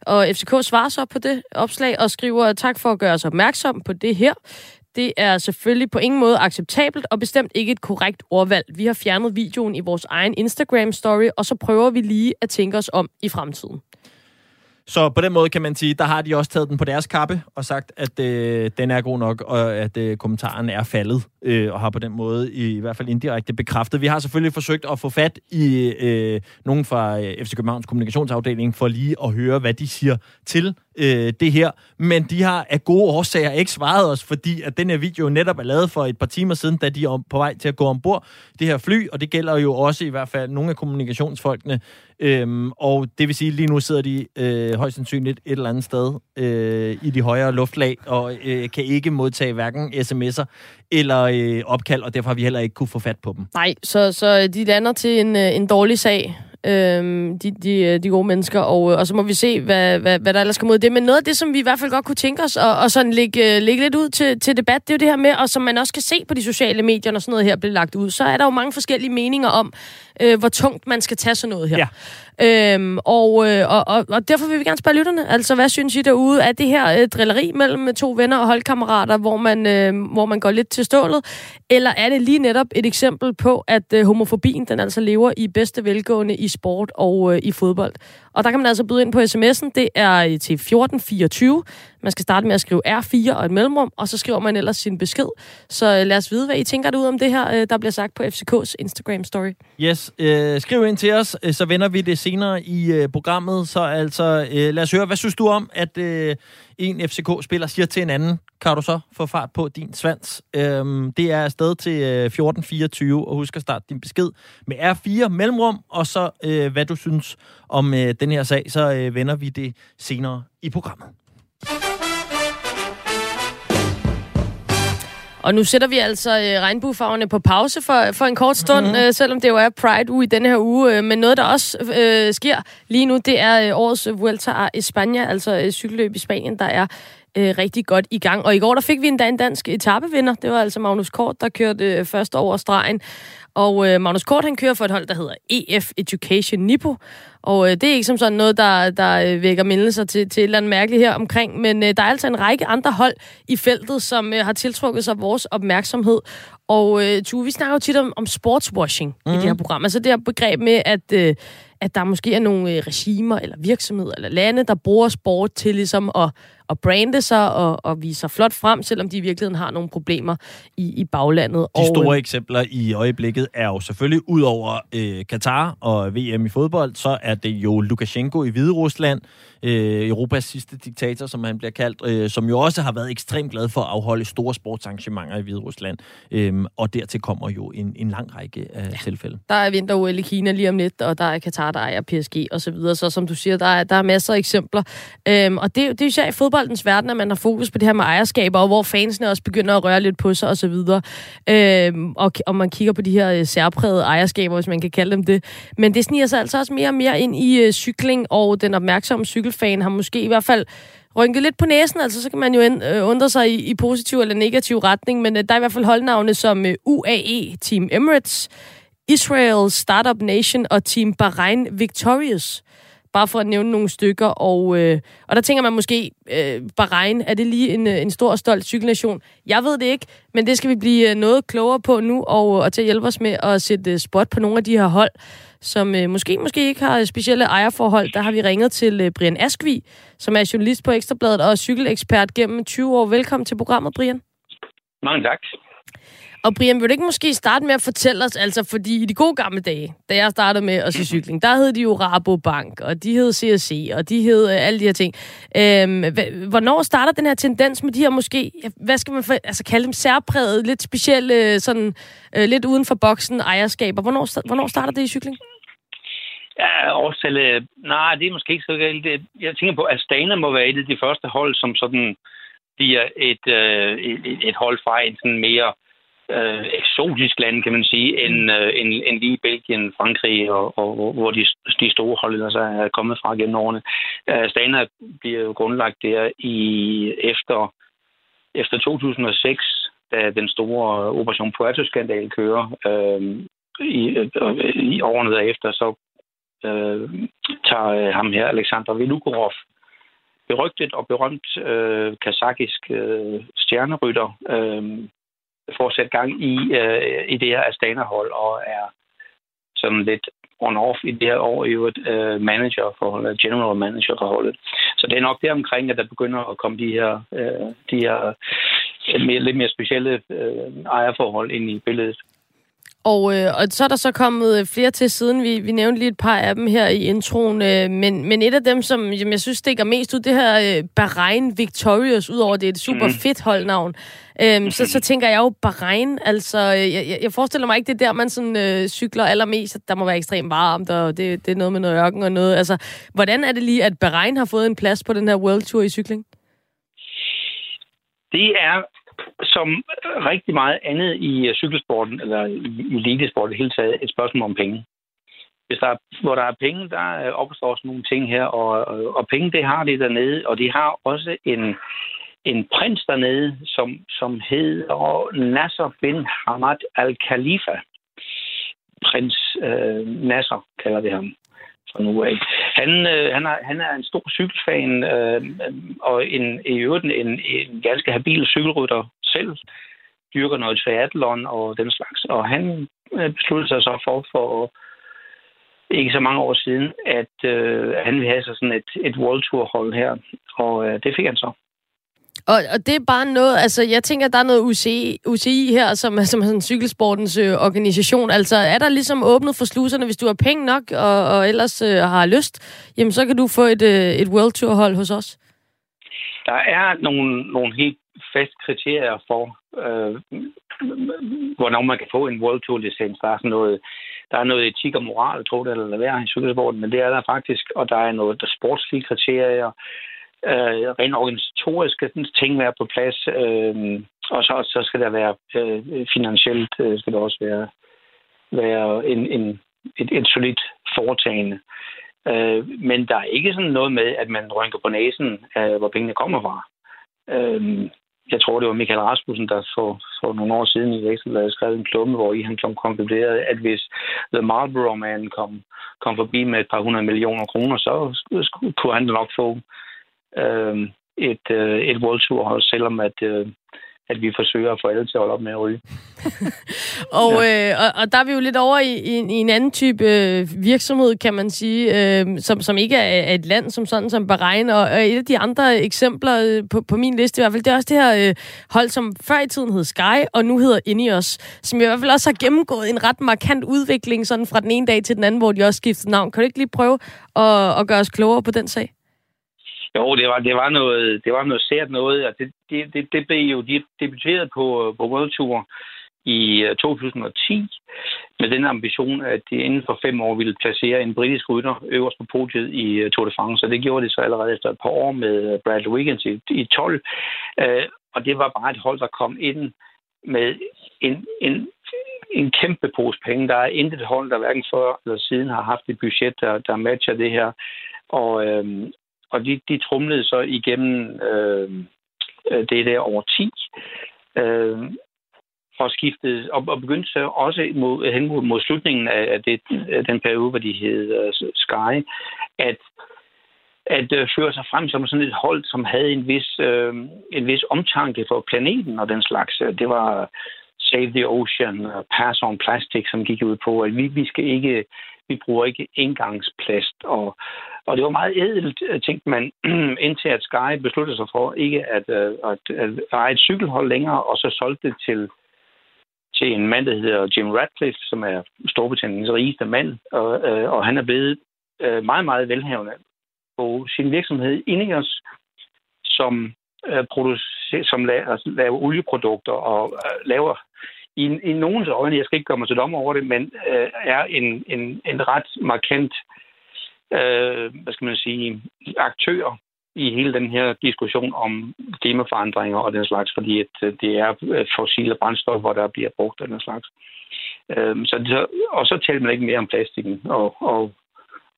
og FCK svarer så på det opslag og skriver, tak for at gøre os opmærksom på det her. Det er selvfølgelig på ingen måde acceptabelt og bestemt ikke et korrekt ordvalg. Vi har fjernet videoen i vores egen Instagram-story, og så prøver vi lige at tænke os om i fremtiden. Så på den måde kan man sige, der har de også taget den på deres kappe og sagt, at øh, den er god nok, og at øh, kommentaren er faldet, øh, og har på den måde i, i hvert fald indirekte bekræftet. Vi har selvfølgelig forsøgt at få fat i øh, nogen fra øh, FC Københavns kommunikationsafdeling for lige at høre, hvad de siger til øh, det her. Men de har af gode årsager ikke svaret os, fordi at den her video netop er lavet for et par timer siden, da de er på vej til at gå ombord det her fly, og det gælder jo også i hvert fald nogle af kommunikationsfolkene. Øhm, og det vil sige, lige nu sidder de øh, højst sandsynligt et eller andet sted øh, i de højere luftlag, og øh, kan ikke modtage hverken sms'er eller øh, opkald, og derfor har vi heller ikke kunne få fat på dem. Nej, så, så de lander til en, øh, en dårlig sag øh, de, de, øh, de gode mennesker, og, øh, og så må vi se, hvad, hvad, hvad der ellers kommer ud af det. Men noget af det, som vi i hvert fald godt kunne tænke os, og, og sådan lægge, øh, lægge lidt ud til, til debat, det er jo det her med, og som man også kan se på de sociale medier, når sådan noget her bliver lagt ud, så er der jo mange forskellige meninger om, øh, hvor tungt man skal tage sådan noget her. Ja. Øhm, og, øh, og, og, og derfor vil vi gerne spørge lytterne, altså hvad synes I derude? Er det her øh, drilleri mellem to venner og holdkammerater, hvor man, øh, hvor man går lidt til stålet? Eller er det lige netop et eksempel på, at øh, homofobien den altså lever i bedste velgående i sport og øh, i fodbold? Og der kan man altså byde ind på sms'en. Det er til 1424. Man skal starte med at skrive R4 og et mellemrum, og så skriver man ellers sin besked. Så øh, lad os vide, hvad I tænker ud om det her, øh, der bliver sagt på FCK's Instagram-story. Yes, øh, skriv ind til os, øh, så vender vi det senere i øh, programmet. Så altså, øh, lad os høre, hvad synes du om, at øh, en FCK-spiller siger til en anden, kan du så få fart på din svans. Øhm, det er afsted til øh, 14.24, og husk at starte din besked med R4 mellemrum, og så øh, hvad du synes om øh, den her sag, så øh, vender vi det senere i programmet. Og nu sætter vi altså øh, regnbuefarverne på pause for, for en kort stund, mm-hmm. øh, selvom det jo er Pride-uge i denne her uge. Øh, men noget, der også øh, sker lige nu, det er øh, årets Vuelta a España, altså øh, cykelløb i Spanien, der er øh, rigtig godt i gang. Og i går der fik vi endda en dansk etapevinder. Det var altså Magnus Kort, der kørte øh, først over stregen. Og øh, Magnus Kort, han kører for et hold, der hedder EF Education Nippo. Og øh, det er ikke som sådan noget, der, der øh, vækker mindelser til, til et eller andet mærkeligt her omkring. Men øh, der er altså en række andre hold i feltet, som øh, har tiltrukket sig vores opmærksomhed. Og øh, Tue, vi snakker jo tit om, om sportswashing mm. i det her mhm. program. Altså det her begreb med, at... Øh, at der måske er nogle øh, regimer eller virksomheder eller lande, der bruger sport til ligesom at at brande sig og, og vise sig flot frem, selvom de i virkeligheden har nogle problemer i, i baglandet. De store og, øh, eksempler i øjeblikket er jo selvfølgelig, ud over øh, Katar og VM i fodbold, så er det jo Lukashenko i Hvide Rusland, øh, Europas sidste diktator, som han bliver kaldt, øh, som jo også har været ekstremt glad for at afholde store sportsarrangementer i Hvide Rusland. Øh, og dertil kommer jo en, en lang række af ja. tilfælde. Der er vinter i Kina lige om lidt, og der er Katar, der ejer PSG osv., så, videre. så som du siger, der er, der er masser af eksempler. Øh, og det, det er jo i fodbold fodboldens verden, at man har fokus på det her med ejerskaber, og hvor fansene også begynder at røre lidt på sig osv. Øh, og, øhm, og man kigger på de her øh, særprægede ejerskaber, hvis man kan kalde dem det. Men det sniger sig altså også mere og mere ind i øh, cykling, og den opmærksomme cykelfan har måske i hvert fald rynket lidt på næsen, altså så kan man jo øh, undre sig i, i positiv eller negativ retning, men øh, der er i hvert fald holdnavne som øh, UAE, Team Emirates, Israel Startup Nation og Team Bahrain Victorious. Bare for at nævne nogle stykker. Og, øh, og der tænker man måske, øh, Bahrain, er det lige en, øh, en stor, stolt cykelnation? Jeg ved det ikke, men det skal vi blive øh, noget klogere på nu, og, og til at hjælpe os med at sætte øh, spot på nogle af de her hold, som øh, måske måske ikke har specielle ejerforhold. Der har vi ringet til øh, Brian Askvi, som er journalist på Ekstrabladet og cykelekspert gennem 20 år. Velkommen til programmet, Brian. Mange tak. Og Brian, vil du ikke måske starte med at fortælle os, altså fordi i de gode gamle dage, da jeg startede med at se cykling, der hed de jo Rabobank, og de hed CSC, og de hed øh, alle de her ting. Øhm, hvornår starter den her tendens med de her måske, hvad skal man for, altså kalde dem særpræget, lidt specielle, sådan øh, lidt uden for boksen ejerskaber? Hvornår, hvornår starter det i cykling? Ja, årstallet, nej, det er måske ikke så galt. Jeg tænker på, at Astana må være et af de første hold, som sådan bliver et, øh, et, et hold fra en sådan mere øh, øh, eksotisk land, kan man sige, end, mm. øh, end, end lige Belgien, Frankrig, og, og hvor de, de store hold altså er kommet fra gennem årene. Øh, Stana bliver jo grundlagt der i efter, efter 2006, da den store Operation Puerto-skandal kører. Øh, i, øh, I årene derefter, så øh, tager øh, ham her, Alexander Vilugorov, berygtet og berømt øh, kazakisk øh, stjernerytter, øh, får sat gang i, øh, i det her Astana-hold, og er sådan lidt on-off i det her år i øvrigt øh, manager for general manager for holdet. Så det er nok der omkring, at der begynder at komme de her, øh, de her øh, mere, lidt mere specielle øh, ejerforhold ind i billedet. Og, øh, og så er der så kommet flere til siden. Vi, vi nævnte lige et par af dem her i introen. Øh, men, men et af dem, som jamen, jeg synes stikker mest ud, det her øh, Bahrain Victorious, udover det er et super mm. fedt holdnavn. Øh, så, så tænker jeg jo Bahrain. Altså, øh, jeg, jeg forestiller mig ikke, det er der, man sådan, øh, cykler allermest. Der må være ekstremt varmt, og det, det er noget med noget ørken og noget. Altså, hvordan er det lige, at Bahrain har fået en plads på den her World Tour i cykling? Det er som rigtig meget andet i øh, cykelsporten, eller i elitesporten i hele taget, et spørgsmål om penge. Hvis der er, hvor der er penge, der øh, opstår også nogle ting her, og, og, og penge, det har de dernede, og de har også en, en prins dernede, som, som hedder Nasser bin Hamad al-Khalifa. Prins øh, Nasser kalder vi ham fra nu af. Han, øh, han, er, han er en stor cykelfan, øh, og en, i øvrigt en, en ganske habil cykelrytter selv. Dyrker noget triathlon og den slags. Og han øh, besluttede sig så for, for ikke så mange år siden, at øh, han ville have sådan et, et World Tour hold her. Og øh, det fik han så. Og, og det er bare noget, altså jeg tænker, der er noget UCI, UCI her, som, som er sådan cykelsportens øh, organisation. Altså er der ligesom åbnet for sluserne, hvis du har penge nok, og, og ellers øh, har lyst, jamen så kan du få et, øh, et World Tour hold hos os? Der er nogle, nogle helt fast kriterier for, øh, hvornår man kan få en World Tour licens. Der er sådan noget, der er noget etik og moral, tror det eller være i cykelsporten, men det er der faktisk, og der er noget der sportslige kriterier, øh, rent organisatoriske ting være på plads, øh, og så, så skal der være øh, finansielt, øh, skal der også være, være en, en, et, et solidt foretagende. Øh, men der er ikke sådan noget med, at man rynker på næsen, øh, hvor pengene kommer fra. Øh, jeg tror, det var Michael Rasmussen, der for, for nogle år siden i Ekstrabladet skrev en klumme, hvor i han konkluderede, at hvis The Marlboro Man kom, kom forbi med et par hundrede millioner kroner, så kunne han nok få øh, et, øh, et World Tour hold, selvom at, øh, at vi forsøger at få alle til at holde op med at ryge. og, ja. øh, og, og der er vi jo lidt over i, i, i en anden type øh, virksomhed, kan man sige, øh, som, som ikke er, er et land som sådan som Bahrain. Og, og et af de andre eksempler øh, på, på min liste i hvert fald, det er også det her øh, hold, som før i tiden hed Sky, og nu hedder Ineos, som i hvert fald også har gennemgået en ret markant udvikling sådan fra den ene dag til den anden, hvor de også skiftede navn. Kan du ikke lige prøve at, at gøre os klogere på den sag? Jo, det var, det var noget, det var noget sært noget, og det, det, det, det blev jo de debuteret på, på World Tour i øh, 2010 med den ambition, at de inden for fem år ville placere en britisk rytter øverst på podiet i øh, Tour de France, og det gjorde de så allerede efter et par år med øh, Bradley Wiggins i, i 12. Uh, og det var bare et hold, der kom ind med en, en, en kæmpe pose penge. Der er intet hold, der hverken før eller siden har haft et budget, der, der matcher det her. Og, øhm, og de, de trumlede så igennem øh, øh det der over 10. Øh, og skiftede og, og begyndte så også mod, hen mod, mod slutningen af, det, af den periode, hvor de hed uh, Sky, at at øh, føre sig frem som sådan et hold, som havde en vis, øh, en vis omtanke for planeten og den slags. Det var Save the Ocean, Pass on Plastic, som gik ud på, at vi, vi skal ikke vi bruger ikke engangsplast. Og, og det var meget ædelt, øh, tænkte man, indtil at Sky besluttede sig for ikke at, øh, at, at eje et cykelhold længere, og så solgte det til, til en mand, der hedder Jim Radcliffe, som er Storbritanniens rigeste mand, og, øh, og han er blevet meget, meget velhavende på sin virksomhed Ineos, som, producerer, som laver, altså laver olieprodukter og laver i, i nogens øjne, jeg skal ikke gøre mig til dommer over det, men øh, er en, en, en ret markant, øh, hvad skal man sige, aktør i hele den her diskussion om klimaforandringer og den slags, fordi at øh, det er øh, fossile brændstoffer, hvor der bliver brugt af den slags. Øh, så det, og så talte man ikke mere om plastikken og, og,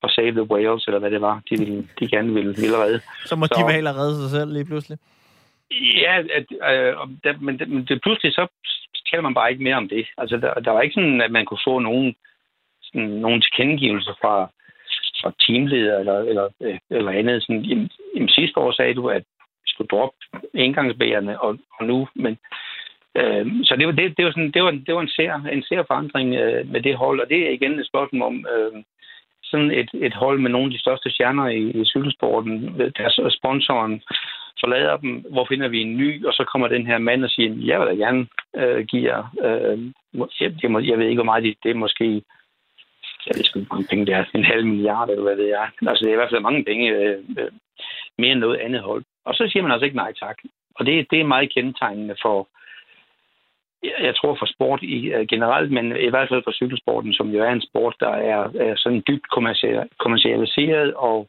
og save the whales, eller hvad det var, de, ville, de gerne ville, ville redde. Så må så, de vel redde sig selv lige pludselig? Ja, at, øh, det, men, det, men det, pludselig så taler man bare ikke mere om det. Altså, der, der var ikke sådan, at man kunne få nogen, sådan, nogen tilkendegivelser fra, fra teamleder eller, eller, øh, eller andet. Sådan, jamen, jamen, sidste år sagde du, at vi skulle droppe indgangsbærerne, og, og nu, men øh, så det var, det, det var, sådan, det var, det var en sær, en sær forandring øh, med det hold, og det er igen et spørgsmål om øh, sådan et, et hold med nogle af de største stjerner i, i cykelsporten, deres øh, sponsoren forlader dem, hvor finder vi en ny, og så kommer den her mand og siger, jeg vil da gerne øh, give jer, øh, jeg, må, jeg ved ikke, hvor meget det, det er måske, jeg ved ikke, hvor mange penge det er, en halv milliard, eller hvad det er. Altså, det er i hvert fald mange penge, øh, øh, mere end noget andet hold. Og så siger man altså ikke nej tak. Og det, det er meget kendetegnende for, jeg tror for sport i, uh, generelt, men i hvert fald for cykelsporten, som jo er en sport, der er, er sådan dybt kommercialiseret, og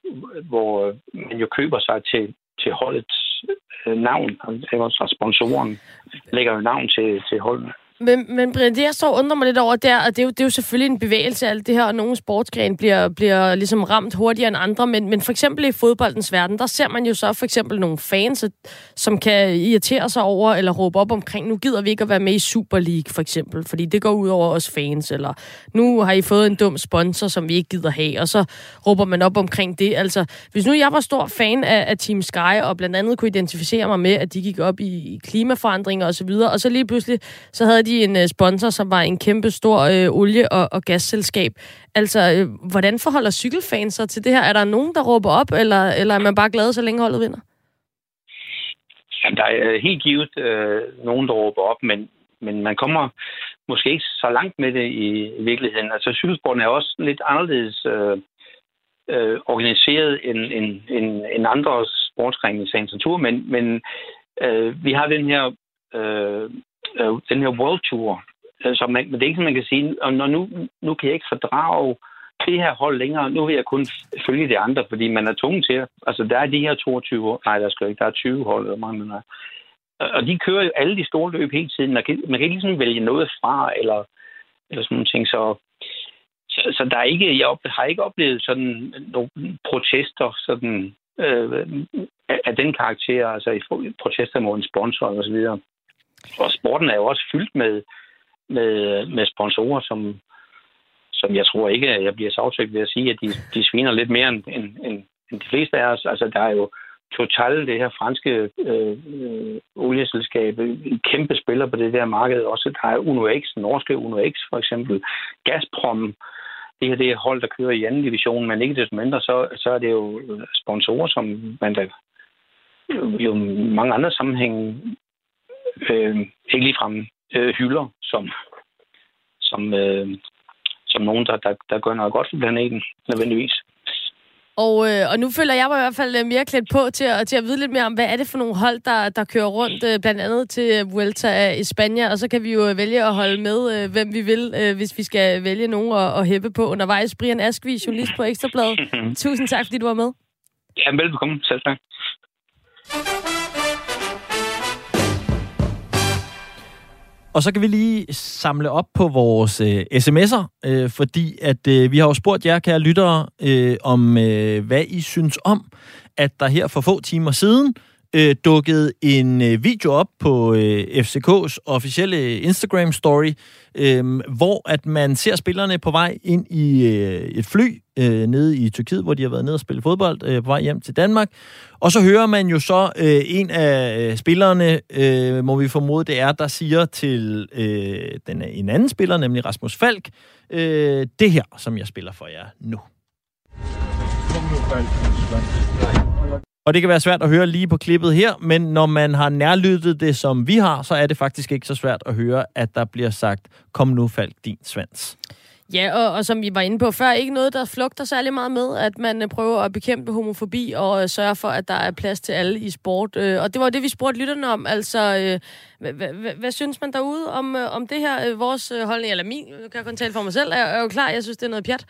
hvor øh, man jo køber sig til, til holdets øh, navn, altså sponsoren lægger jo navn til, til holdene. Men, men Brian, det jeg så undrer mig lidt over der, og det er jo, det er jo selvfølgelig en bevægelse, alt det her, og nogle sportsgrene bliver, bliver ligesom ramt hurtigere end andre, men, men for eksempel i fodboldens verden, der ser man jo så for eksempel nogle fans, som kan irritere sig over, eller råbe op omkring, nu gider vi ikke at være med i Super League, for eksempel, fordi det går ud over os fans, eller nu har I fået en dum sponsor, som vi ikke gider have, og så råber man op omkring det. Altså, hvis nu jeg var stor fan af, af Team Sky, og blandt andet kunne identificere mig med, at de gik op i, i klimaforandringer osv., og, og så lige pludselig, så havde de en øh, sponsor, som var en kæmpe stor øh, olie- og, og gasselskab. Altså, øh, hvordan forholder cykelfans sig til det her? Er der nogen, der råber op, eller, eller er man bare glad, så længe holdet vinder? Jamen, der er øh, helt givet øh, nogen, der råber op, men, men man kommer måske ikke så langt med det i, i virkeligheden. Altså, cykelsporten er også lidt anderledes øh, øh, organiseret end, end, end, end andre sportsgrene i sagens natur, men, men øh, vi har den her øh, øh, den her World Tour. Øh, så man, men det er ikke sådan, man kan sige, og når nu, nu kan jeg ikke fordrage det her hold længere. Nu vil jeg kun følge de andre, fordi man er tvunget til Altså, der er de her 22 Nej, der skal ikke. Der er 20 hold, eller mange der. Øh, og de kører jo alle de store løb hele tiden. Man kan, man kan ikke ligesom vælge noget fra, eller, eller sådan nogle ting. Så, så, så der er ikke, jeg har ikke oplevet sådan nogle protester sådan, øh, af den karakter, altså i protester mod en sponsor og så videre. Og sporten er jo også fyldt med, med, med sponsorer, som, som jeg tror ikke, at jeg bliver sagsøgt ved at sige, at de, de sviner lidt mere end, end, end, end de fleste af os. Altså, der er jo Total, det her franske øh, øh, olieselskab, en kæmpe spiller på det der marked. Også der er UNOX, norske UNOX for eksempel. Gazprom, det her det er hold, der kører i anden division, men ikke desto mindre, så, så er det jo sponsorer, som man da jo mange andre sammenhænge øh, ikke ligefrem øh, hylder som, som, øh, som nogen, der, der, der gør noget godt for planeten, nødvendigvis. Og, øh, og nu føler jeg mig i hvert fald øh, mere klædt på til at, til at vide lidt mere om, hvad er det for nogle hold, der, der kører rundt, øh, blandt andet til Vuelta i Spanien, og så kan vi jo vælge at holde med, øh, hvem vi vil, øh, hvis vi skal vælge nogen at, at hæppe på undervejs. Brian Askvi, journalist på Ekstrabladet. Tusind tak, fordi du var med. Ja, velbekomme. Selv tak. Og så kan vi lige samle op på vores øh, sms'er, øh, fordi at øh, vi har jo spurgt jer, kære lyttere, øh, om øh, hvad I synes om, at der her for få timer siden øh, dukket en øh, video op på øh, FCK's officielle Instagram-story, øh, hvor at man ser spillerne på vej ind i øh, et fly øh, nede i Tyrkiet, hvor de har været nede og spille fodbold øh, på vej hjem til Danmark. Og så hører man jo så øh, en af øh, spillerne, øh, må vi formode det er, der siger til øh, den, en anden spiller, nemlig Rasmus Falk, øh, det her, som jeg spiller for jer nu. Kom nu, Falk. Og det kan være svært at høre lige på klippet her, men når man har nærlyttet det, som vi har, så er det faktisk ikke så svært at høre, at der bliver sagt, kom nu, Falk, din svans. Ja, og, og som vi var inde på før, ikke noget, der flugter særlig meget med, at man øh, prøver at bekæmpe homofobi og øh, sørge for, at der er plads til alle i sport. Øh, og det var det, vi spurgte lytterne om. Altså, øh, hvad synes man derude om, øh, om det her? Vores holdning, eller min, kan jeg kun tale for mig selv, er, er jo klar. Jeg synes, det er noget pjat.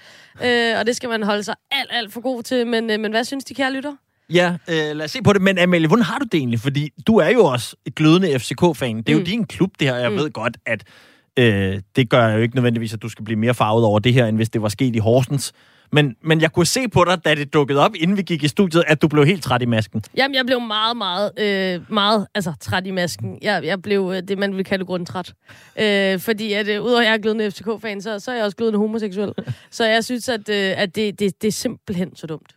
Og det skal man holde sig alt, alt for god til. Men, men hvad synes de kære lytter? Ja, øh, lad os se på det. Men Amalie, hvordan har du det egentlig? Fordi du er jo også et glødende FCK-fan. Det er mm. jo din klub, det her. Jeg mm. ved godt, at øh, det gør jo ikke nødvendigvis, at du skal blive mere farvet over det her, end hvis det var sket i Horsens. Men, men jeg kunne se på dig, da det dukkede op, inden vi gik i studiet, at du blev helt træt i masken. Jamen, jeg blev meget, meget, øh, meget altså, træt i masken. Jeg, jeg blev øh, det, man vil kalde grundtræt. Øh, fordi at, øh, udover at jeg er glødende FCK-fan, så, så er jeg også glødende homoseksuel. så jeg synes, at, øh, at det, det, det er simpelthen så dumt.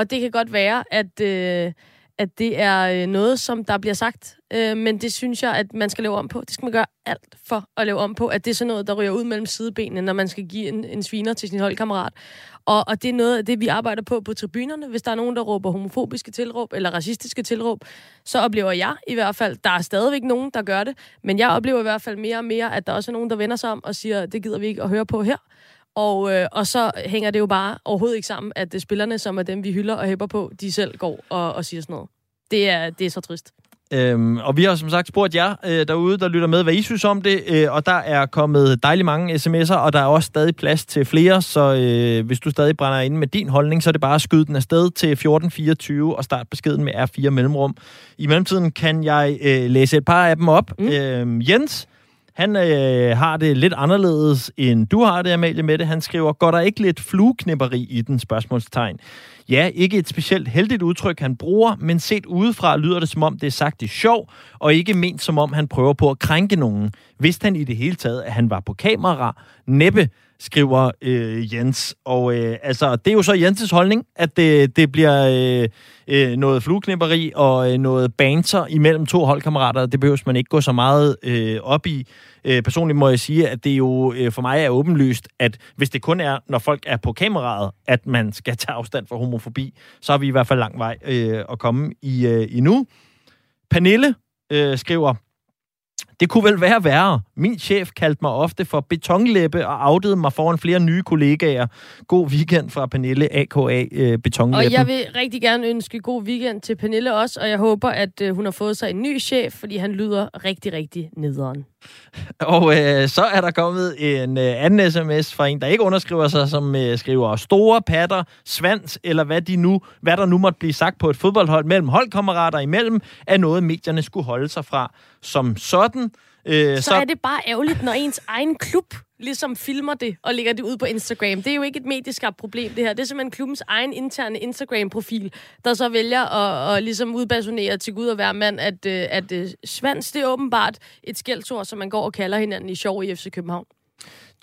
Og det kan godt være, at, øh, at det er øh, noget, som der bliver sagt, øh, men det synes jeg, at man skal lave om på. Det skal man gøre alt for at lave om på, at det er sådan noget, der ryger ud mellem sidebenene, når man skal give en, en sviner til sin holdkammerat. Og, og det er noget af det, vi arbejder på på tribunerne. Hvis der er nogen, der råber homofobiske tilråb eller racistiske tilråb, så oplever jeg i hvert fald, der er stadigvæk nogen, der gør det, men jeg oplever i hvert fald mere og mere, at der også er nogen, der vender sig om og siger, det gider vi ikke at høre på her. Og, øh, og så hænger det jo bare overhovedet ikke sammen, at det spillerne, som er dem, vi hylder og hæpper på, de selv går og, og siger sådan noget. Det er, det er så trist. Øhm, og vi har som sagt spurgt jer øh, derude, der lytter med, hvad I synes om det, øh, og der er kommet dejligt mange sms'er, og der er også stadig plads til flere, så øh, hvis du stadig brænder ind med din holdning, så er det bare at skyde den afsted til 1424 og start beskeden med R4 mellemrum. I mellemtiden kan jeg øh, læse et par af dem op. Mm. Øh, Jens, han øh, har det lidt anderledes, end du har det, Amalie, med det. Han skriver, går der ikke lidt flueknipperi i den spørgsmålstegn? Ja, ikke et specielt heldigt udtryk, han bruger, men set udefra lyder det, som om det er sagt i sjov, og ikke ment som om han prøver på at krænke nogen. Vidste han i det hele taget, at han var på kamera? Næppe, skriver øh, Jens. Og øh, altså, det er jo så Jenses holdning, at det, det bliver øh, øh, noget flueknipperi og øh, noget banter imellem to holdkammerater. Det behøver man ikke gå så meget øh, op i. Øh, personligt må jeg sige, at det jo øh, for mig er åbenlyst, at hvis det kun er, når folk er på kameraet, at man skal tage afstand fra homofobi, så har vi i hvert fald lang vej øh, at komme i øh, endnu. Pernille øh, skriver, det kunne vel være værre. Min chef kaldte mig ofte for betonlæppe og afdede mig foran flere nye kollegaer. God weekend fra Pernille, AKA øh, Betonlæppen. Og jeg vil rigtig gerne ønske god weekend til Pernille også, og jeg håber, at øh, hun har fået sig en ny chef, fordi han lyder rigtig, rigtig nederen. Og øh, så er der kommet en øh, anden sms fra en, der ikke underskriver sig, som øh, skriver store patter, svans, eller hvad, de nu, hvad der nu måtte blive sagt på et fodboldhold mellem holdkammerater imellem, er noget, medierne skulle holde sig fra som sådan. Øh, så, så er det bare ærgerligt, når ens egen klub ligesom filmer det og lægger det ud på Instagram. Det er jo ikke et medieskabt problem, det her. Det er simpelthen klubbens egen interne Instagram-profil, der så vælger at, at ligesom udbasonere til Gud og hver mand, at, øh, at, at øh, svans, det er åbenbart et skældsord, som man går og kalder hinanden i sjov i FC København.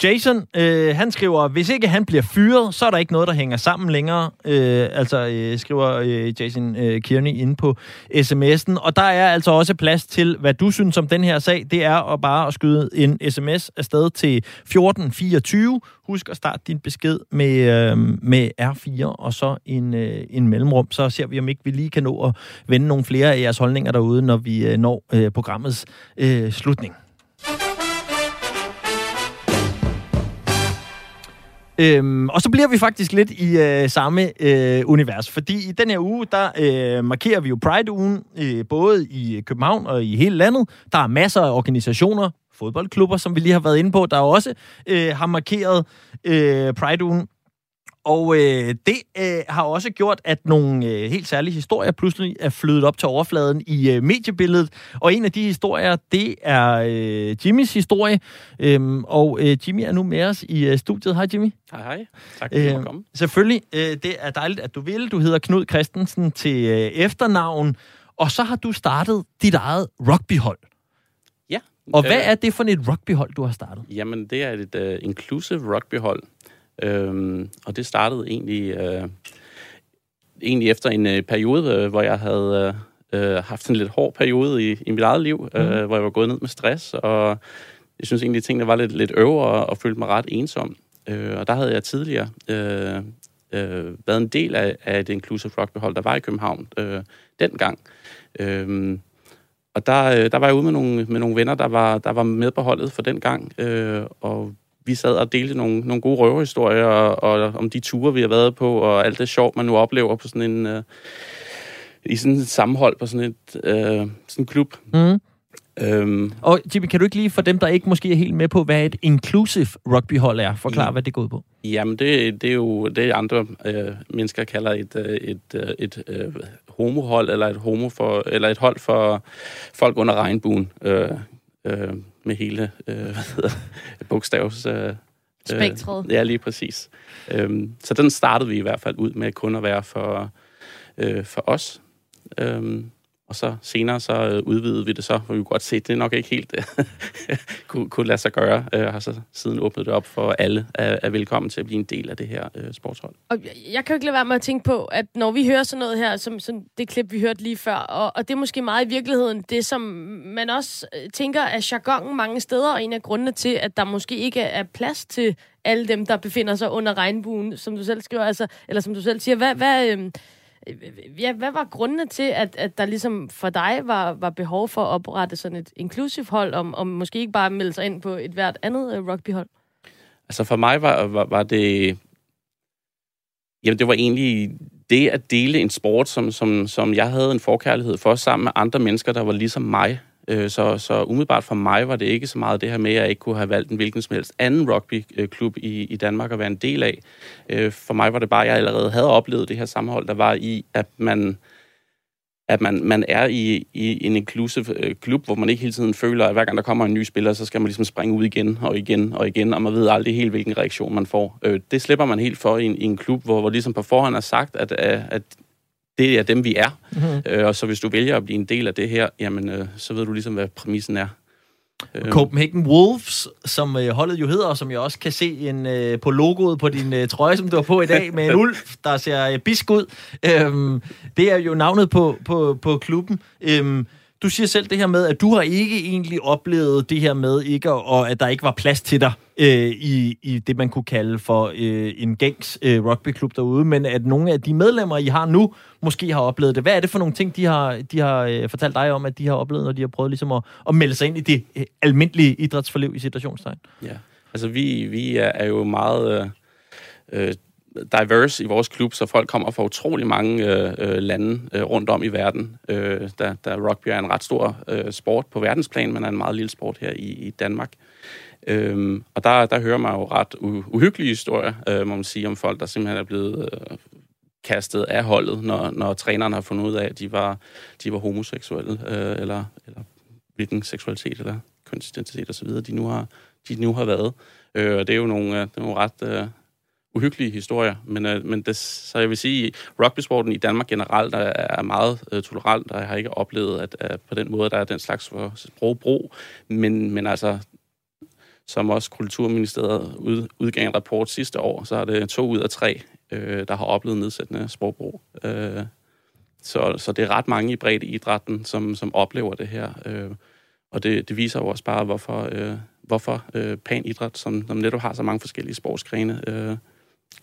Jason, øh, han skriver, hvis ikke han bliver fyret, så er der ikke noget, der hænger sammen længere. Øh, altså, øh, skriver øh, Jason øh, Kearney inde på sms'en. Og der er altså også plads til, hvad du synes om den her sag. Det er at bare at skyde en sms afsted til 1424. Husk at starte din besked med, øh, med R4 og så en, øh, en mellemrum. Så ser vi, om ikke vi lige kan nå at vende nogle flere af jeres holdninger derude, når vi øh, når øh, programmets øh, slutning. Øhm, og så bliver vi faktisk lidt i øh, samme øh, univers, fordi i den her uge, der øh, markerer vi jo Pride-ugen, øh, både i København og i hele landet. Der er masser af organisationer, fodboldklubber, som vi lige har været inde på, der også øh, har markeret øh, Pride-ugen. Og øh, det øh, har også gjort, at nogle øh, helt særlige historier pludselig er flyttet op til overfladen i øh, mediebilledet. Og en af de historier, det er øh, Jimmys historie. Øhm, og øh, Jimmy er nu med os i øh, studiet. Hej Jimmy. Hej hej. Tak du Øh, komme. selvfølgelig, øh, det er dejligt, at du vil. Du hedder Knud Christensen til øh, efternavn. Og så har du startet dit eget rugbyhold. Ja. Og hvad Øh, er det for et rugbyhold, du har startet? Jamen, det er et uh, inclusive rugbyhold. Øhm, og det startede egentlig, uh, egentlig efter en uh, periode, uh, hvor jeg havde uh, uh, haft en lidt hård periode i, i mit eget liv, mm. uh, hvor jeg var gået ned med stress, og jeg synes egentlig, at tingene var lidt, lidt øvre og, og følte mig ret ensom. Uh, og der havde jeg tidligere uh, uh, været en del af, af et inclusive rugbyhold, der var i København uh, dengang. Uh, og der, øh, der var jeg ude med nogle, med nogle venner, der var, der var med på holdet for den gang, øh, og vi sad og delte nogle, nogle gode røverhistorier og, og om de ture, vi har været på, og alt det sjov, man nu oplever på sådan en, øh, i sådan et sammenhold på sådan et øh, sådan en klub. Mm. Øhm, Og Jimmy, kan du ikke lige for dem, der ikke måske er helt med på, hvad et inclusive rugbyhold er, forklare, Mm. hvad det går ud på? jamen, det, det er jo det, andre øh, mennesker kalder et, øh, et, øh, et øh, homohold, eller et, homo for, eller et hold for folk under regnbuen, øh, øh, med hele øh, hvad hedder, bogstavs... Øh, Spektret. Øh, ja, lige præcis. Øhm, så den startede vi i hvert fald ud med kun at være for, øh, for os. Øhm, og så senere så øh, udvidede vi det så, hvor vi kunne godt se, at det nok ikke helt kunne, kunne lade sig gøre. Øh, jeg har så siden åbnet det op for alle er, er velkommen til at blive en del af det her øh, sportshold. Og jeg- jeg kan jo ikke lade være med at tænke på, at når vi hører sådan noget her, som, som det klip, vi hørte lige før, og, og det er måske meget i virkeligheden det, som man også øh, tænker er jargonen mange steder, og en af grundene til, at der måske ikke er plads til alle dem, der befinder sig under regnbuen, som du selv skriver, altså, eller som du selv siger. Hvad, hvad, øh, Øh, ja, hvad var grundene til, at, at der ligesom for dig var, var behov for at oprette sådan et inklusivt hold, om, om måske ikke bare melde sig ind på et hvert andet øh, rugbyhold? Altså for mig var, var, var det... Jamen det var egentlig det at dele en sport, som, som, som jeg havde en forkærlighed for, sammen med andre mennesker, der var ligesom mig. Øh, Så, så umiddelbart for mig var det ikke så meget det her med, at jeg ikke kunne have valgt en hvilken som helst anden rugbyklub i, i Danmark at være en del af. Øh, For mig var det bare, at jeg allerede havde oplevet det her sammenhold, der var i, at man at man, man er i, i en inclusive øh, klub, hvor man ikke hele tiden føler, at hver gang der kommer en ny spiller, så skal man ligesom springe ud igen og igen og igen, og man ved aldrig helt, hvilken reaktion man får. Øh, det slipper man helt for i en, i en klub, hvor, hvor ligesom på forhånd er sagt, at, at, at det er dem, vi er. Mm-hmm. Øh, og så hvis du vælger at blive en del af det her, jamen, øh, så ved du ligesom, hvad præmissen er. Øh, Copenhagen Wolves, som øh, holdet jo hedder, og som jeg også kan se en, øh, på logoet på din øh, trøje, som du har på i dag, med en ulv, der ser øh, bisk ud. Øhm, det er jo navnet på, på, på klubben. Øhm, du siger selv det her med, at du har ikke egentlig oplevet det her med, ikke, og at der ikke var plads til dig øh, i, i det, man kunne kalde for øh, en gængs øh, rugbyklub derude, men at nogle af de medlemmer, I har nu, måske har oplevet det. Hvad er det for nogle ting, de har, de har øh, fortalt dig om, at de har oplevet, når de har prøvet ligesom at, at melde sig ind i det øh, almindelige idrætsforliv i situationstegn? Ja, altså vi, vi er, er jo meget øh, øh, diverse i vores klub, så folk kommer fra utrolig mange øh, øh, lande øh, rundt om i verden. Øh, da, da rugby er en ret stor øh, sport på verdensplan, men er en meget lille sport her i, i Danmark. Øhm, og der, der hører man jo ret uhyggelige historier, øh, må man sige, om folk, der simpelthen er blevet øh, kastet af holdet, når, når træneren har fundet ud af, at de var, de var homoseksuelle, øh, eller, eller hvilken seksualitet eller kønsidentitet osv., de nu har, de nu har været. Øh, og det er jo nogle, øh, det er nogle ret øh, uhyggelige historier, men, øh, men det, så jeg vil sige, rugbysporten i Danmark generelt er, er meget øh, tolerant, og jeg har ikke oplevet, at, at på den måde, der er den slags for sprogbrug, men, men altså, som også Kulturministeriet ud, udgav en rapport sidste år, så er det to ud af tre, øh, der har oplevet nedsættende sprogbrug. Øh, så, så det er ret mange i bredt idrætten, som, som oplever det her. Øh, og det, det viser jo også bare, hvorfor, øh, hvorfor øh, pan idræt, som, som netop har så mange forskellige sportsgrene, øh,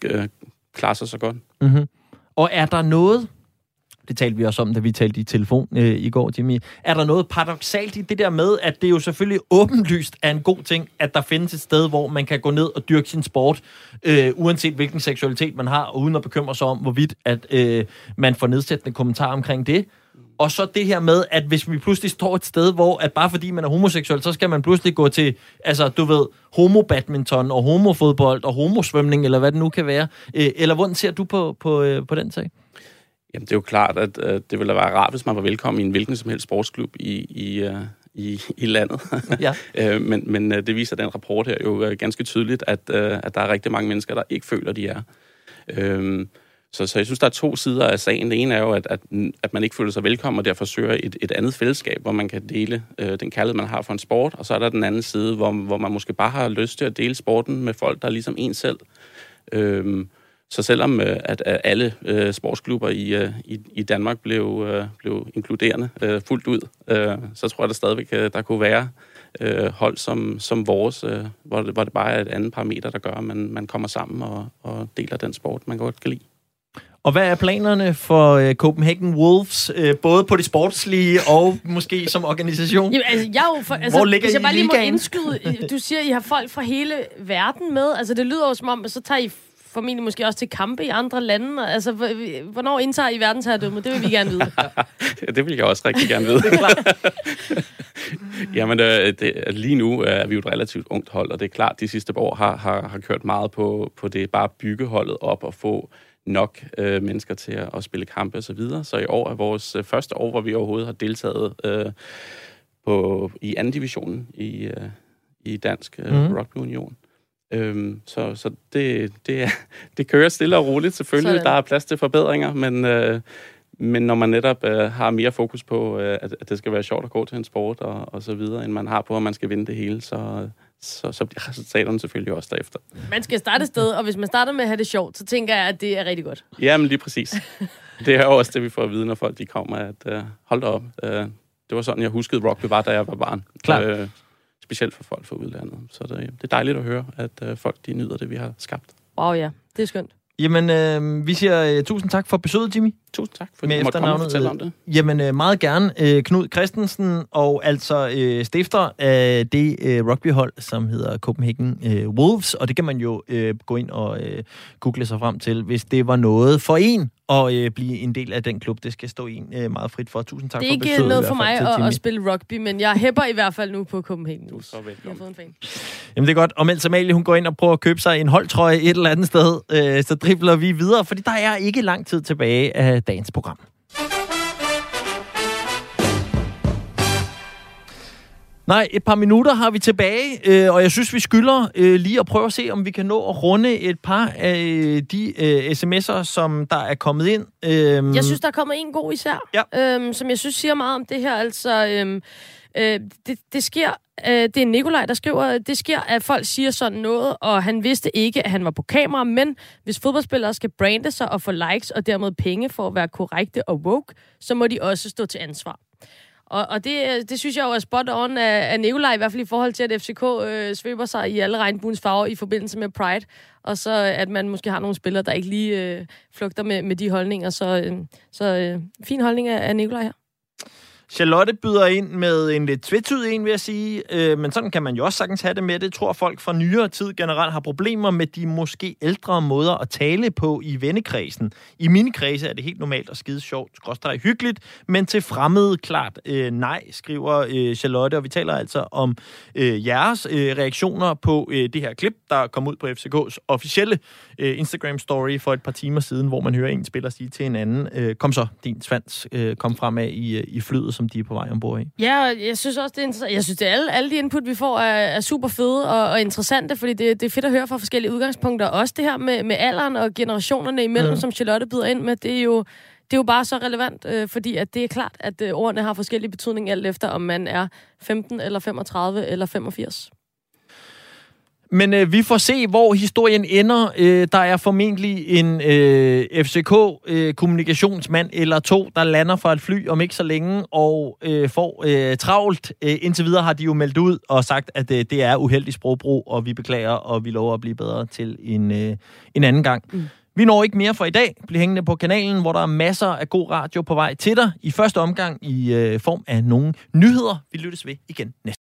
øh, klarer sig så godt. Mm-hmm. Og er der noget, det talte vi også om, da vi talte i telefon øh, i går, Jimmy. Er der noget paradoxalt i det der med, at det jo selvfølgelig åbenlyst er en god ting, at der findes et sted, hvor man kan gå ned og dyrke sin sport, øh, uanset hvilken seksualitet man har, og uden at bekymre sig om, hvorvidt at øh, man får nedsættende kommentarer omkring det. Og så det her med, at hvis vi pludselig står et sted, hvor at bare fordi man er homoseksuel, så skal man pludselig gå til, altså du ved, homo-badminton og homofodbold og homosvømning, eller hvad det nu kan være. Øh, eller hvordan ser du på, på, øh, på den sag? Jamen, det er jo klart, at øh, det ville være rart, hvis man var velkommen i en hvilken som helst sportsklub i, i, øh, i, i landet. Ja. øh, men men øh, det viser den rapport her jo øh, ganske tydeligt, at, øh, at der er rigtig mange mennesker, der ikke føler, de er. Øh, så, så jeg synes, der er to sider af sagen. Det ene er jo, at, at, at man ikke føler sig velkommen, og derfor søger et, et andet fællesskab, hvor man kan dele øh, den kærlighed, man har for en sport. Og så er der den anden side, hvor, hvor man måske bare har lyst til at dele sporten med folk, der er ligesom en selv. Øhm, så selvom øh, at, at alle øh, sportsklubber i, øh, i, i Danmark blev, øh, blev inkluderende øh, fuldt ud, øh, så tror jeg, der stadigvæk øh, der kunne være øh, hold som, som vores, øh, hvor, det, hvor det bare er et andet parameter, der gør, at man, man kommer sammen og, og deler den sport, man godt kan lide. Og hvad er planerne for øh, Copenhagen Wolves, øh, både på det sportslige og måske som organisation? Jamen, altså, jeg er jo for, altså, Hvor ligger hvis jeg I bare lige må indskyde, øh, du siger, at I har folk fra hele verden med. Altså, det lyder jo som om, at så tager I formentlig måske også til kampe i andre lande. Altså, h- hvornår indtager I verdensherredømmet? Det vil vi gerne vide. Ja, det vil jeg også rigtig gerne vide. Jamen, øh, det, lige nu er vi jo et relativt ungt hold, og det er klart, de sidste par år har, har, har kørt meget på, på det bare bygge holdet op og få nok øh, mennesker til at, at spille kampe osv. Så, videre. så i år er vores øh, første år, hvor vi overhovedet har deltaget øh, på, i anden divisionen i, øh, i Dansk øh, mm. Rugby Union. Øhm, så så det, det, er, det kører stille og roligt. Selvfølgelig, Sådan. der er plads til forbedringer, men, øh, men når man netop øh, har mere fokus på, øh, at, at det skal være sjovt at gå til en sport og, og så videre, end man har på, at man skal vinde det hele, så, så, så bliver resultaterne selvfølgelig også derefter. Man skal starte et sted, og hvis man starter med at have det sjovt, så tænker jeg, at det er rigtig godt. Jamen lige præcis. Det er jo også det, vi får at vide, når folk de kommer, at øh, hold da op. Øh, det var sådan, jeg huskede rugby var, da jeg var barn. Klart. Øh, specielt for folk fra udlandet. Så det, det er dejligt at høre, at øh, folk de nyder det, vi har skabt. Wow, ja. Det er skønt. Jamen, øh, vi siger øh, tusind tak for besøget, Jimmy. Tusind tak, fordi Med du måtte komme og fortælle om det. Jamen, øh, meget gerne. Øh, Knud Christensen, og altså øh, stifter af det øh, rugbyhold, som hedder Copenhagen øh, Wolves, og det kan man jo øh, gå ind og øh, google sig frem til, hvis det var noget for en at øh, blive en del af den klub. Det skal stå en øh, meget frit for. Tusind tak Det er for ikke besøget. noget for mig at, at spille rugby, men jeg hæpper i hvert fald nu på Copenhagen. Du er så Jeg har velkommen. fået en fan. Jamen det er godt. Og mens Amalie hun går ind og prøver at købe sig en holdtrøje et eller andet sted, øh, så dribler vi videre, fordi der er ikke lang tid tilbage af dagens program. Nej, et par minutter har vi tilbage, øh, og jeg synes, vi skylder øh, lige at prøve at se, om vi kan nå at runde et par af øh, de øh, sms'er, som der er kommet ind. Øh, Jeg synes, der er kommet en god især, Ja. øhm, som jeg synes siger meget om det her. Altså, øhm, øh, det, det sker, øh, det er Nikolaj, der skriver, øh, det sker, at folk siger sådan noget, og han vidste ikke, at han var på kamera, men hvis fodboldspillere skal brande sig og få likes og dermed penge for at være korrekte og woke, så må de også stå til ansvar. Og, og det, øh, det synes jeg jo er spot on af, af Nikolaj, i hvert fald i forhold til, at FCK øh, svøber sig i alle regnbuens farver i forbindelse med Pride, og så øh, at man måske har nogle spillere, der ikke lige øh, flugter med, med de holdninger. Så, øh, så øh, fin holdning af, af Nikolaj her. Charlotte byder ind med en lidt tvetydig en, vil jeg sige. Øh, men sådan kan man jo også sagtens have det med det. Jeg tror, folk fra nyere tid generelt har problemer med de måske ældre måder at tale på i vennekredsen. I mine kredse er det helt normalt og skide sjovt, skråstrej hyggeligt, men til fremmede klart øh, nej, skriver øh, Charlotte. Og vi taler altså om øh, jeres øh, reaktioner på øh, det her klip, der kom ud på FCK's officielle øh, Instagram-story for et par timer siden, hvor man hører en spiller sige til en anden, øh, kom så, din svans, øh, kom fremad i, øh, i flyet, som de er på vej ombord i. Ja, og jeg synes også, det er interessant. Jeg synes, det er alle, alle de input, vi får, er, er super fede og, og interessante, fordi det, det er fedt at høre fra forskellige udgangspunkter. Også det her med, med alderen og generationerne imellem, Mm. mm. som Charlotte byder ind med, det er jo, det er jo bare så relevant, øh, fordi at det er klart, at øh, ordene har forskellige betydning alt efter, om man er 15 eller 35 eller 85. Men øh, vi får se, hvor historien ender. Øh, der er formentlig en øh, FCK-kommunikationsmand øh, eller to, der lander fra et fly om ikke så længe og øh, får øh, travlt. Øh, indtil videre har de jo meldt ud og sagt, at øh, det er uheldig sprogbrug, og vi beklager, og vi lover at blive bedre til en, øh, en anden gang. Mm. Vi når ikke mere for i dag. Bliv hængende på kanalen, hvor der er masser af god radio på vej til dig. I første omgang i øh, form af nogle nyheder. Vi lyttes ved igen næste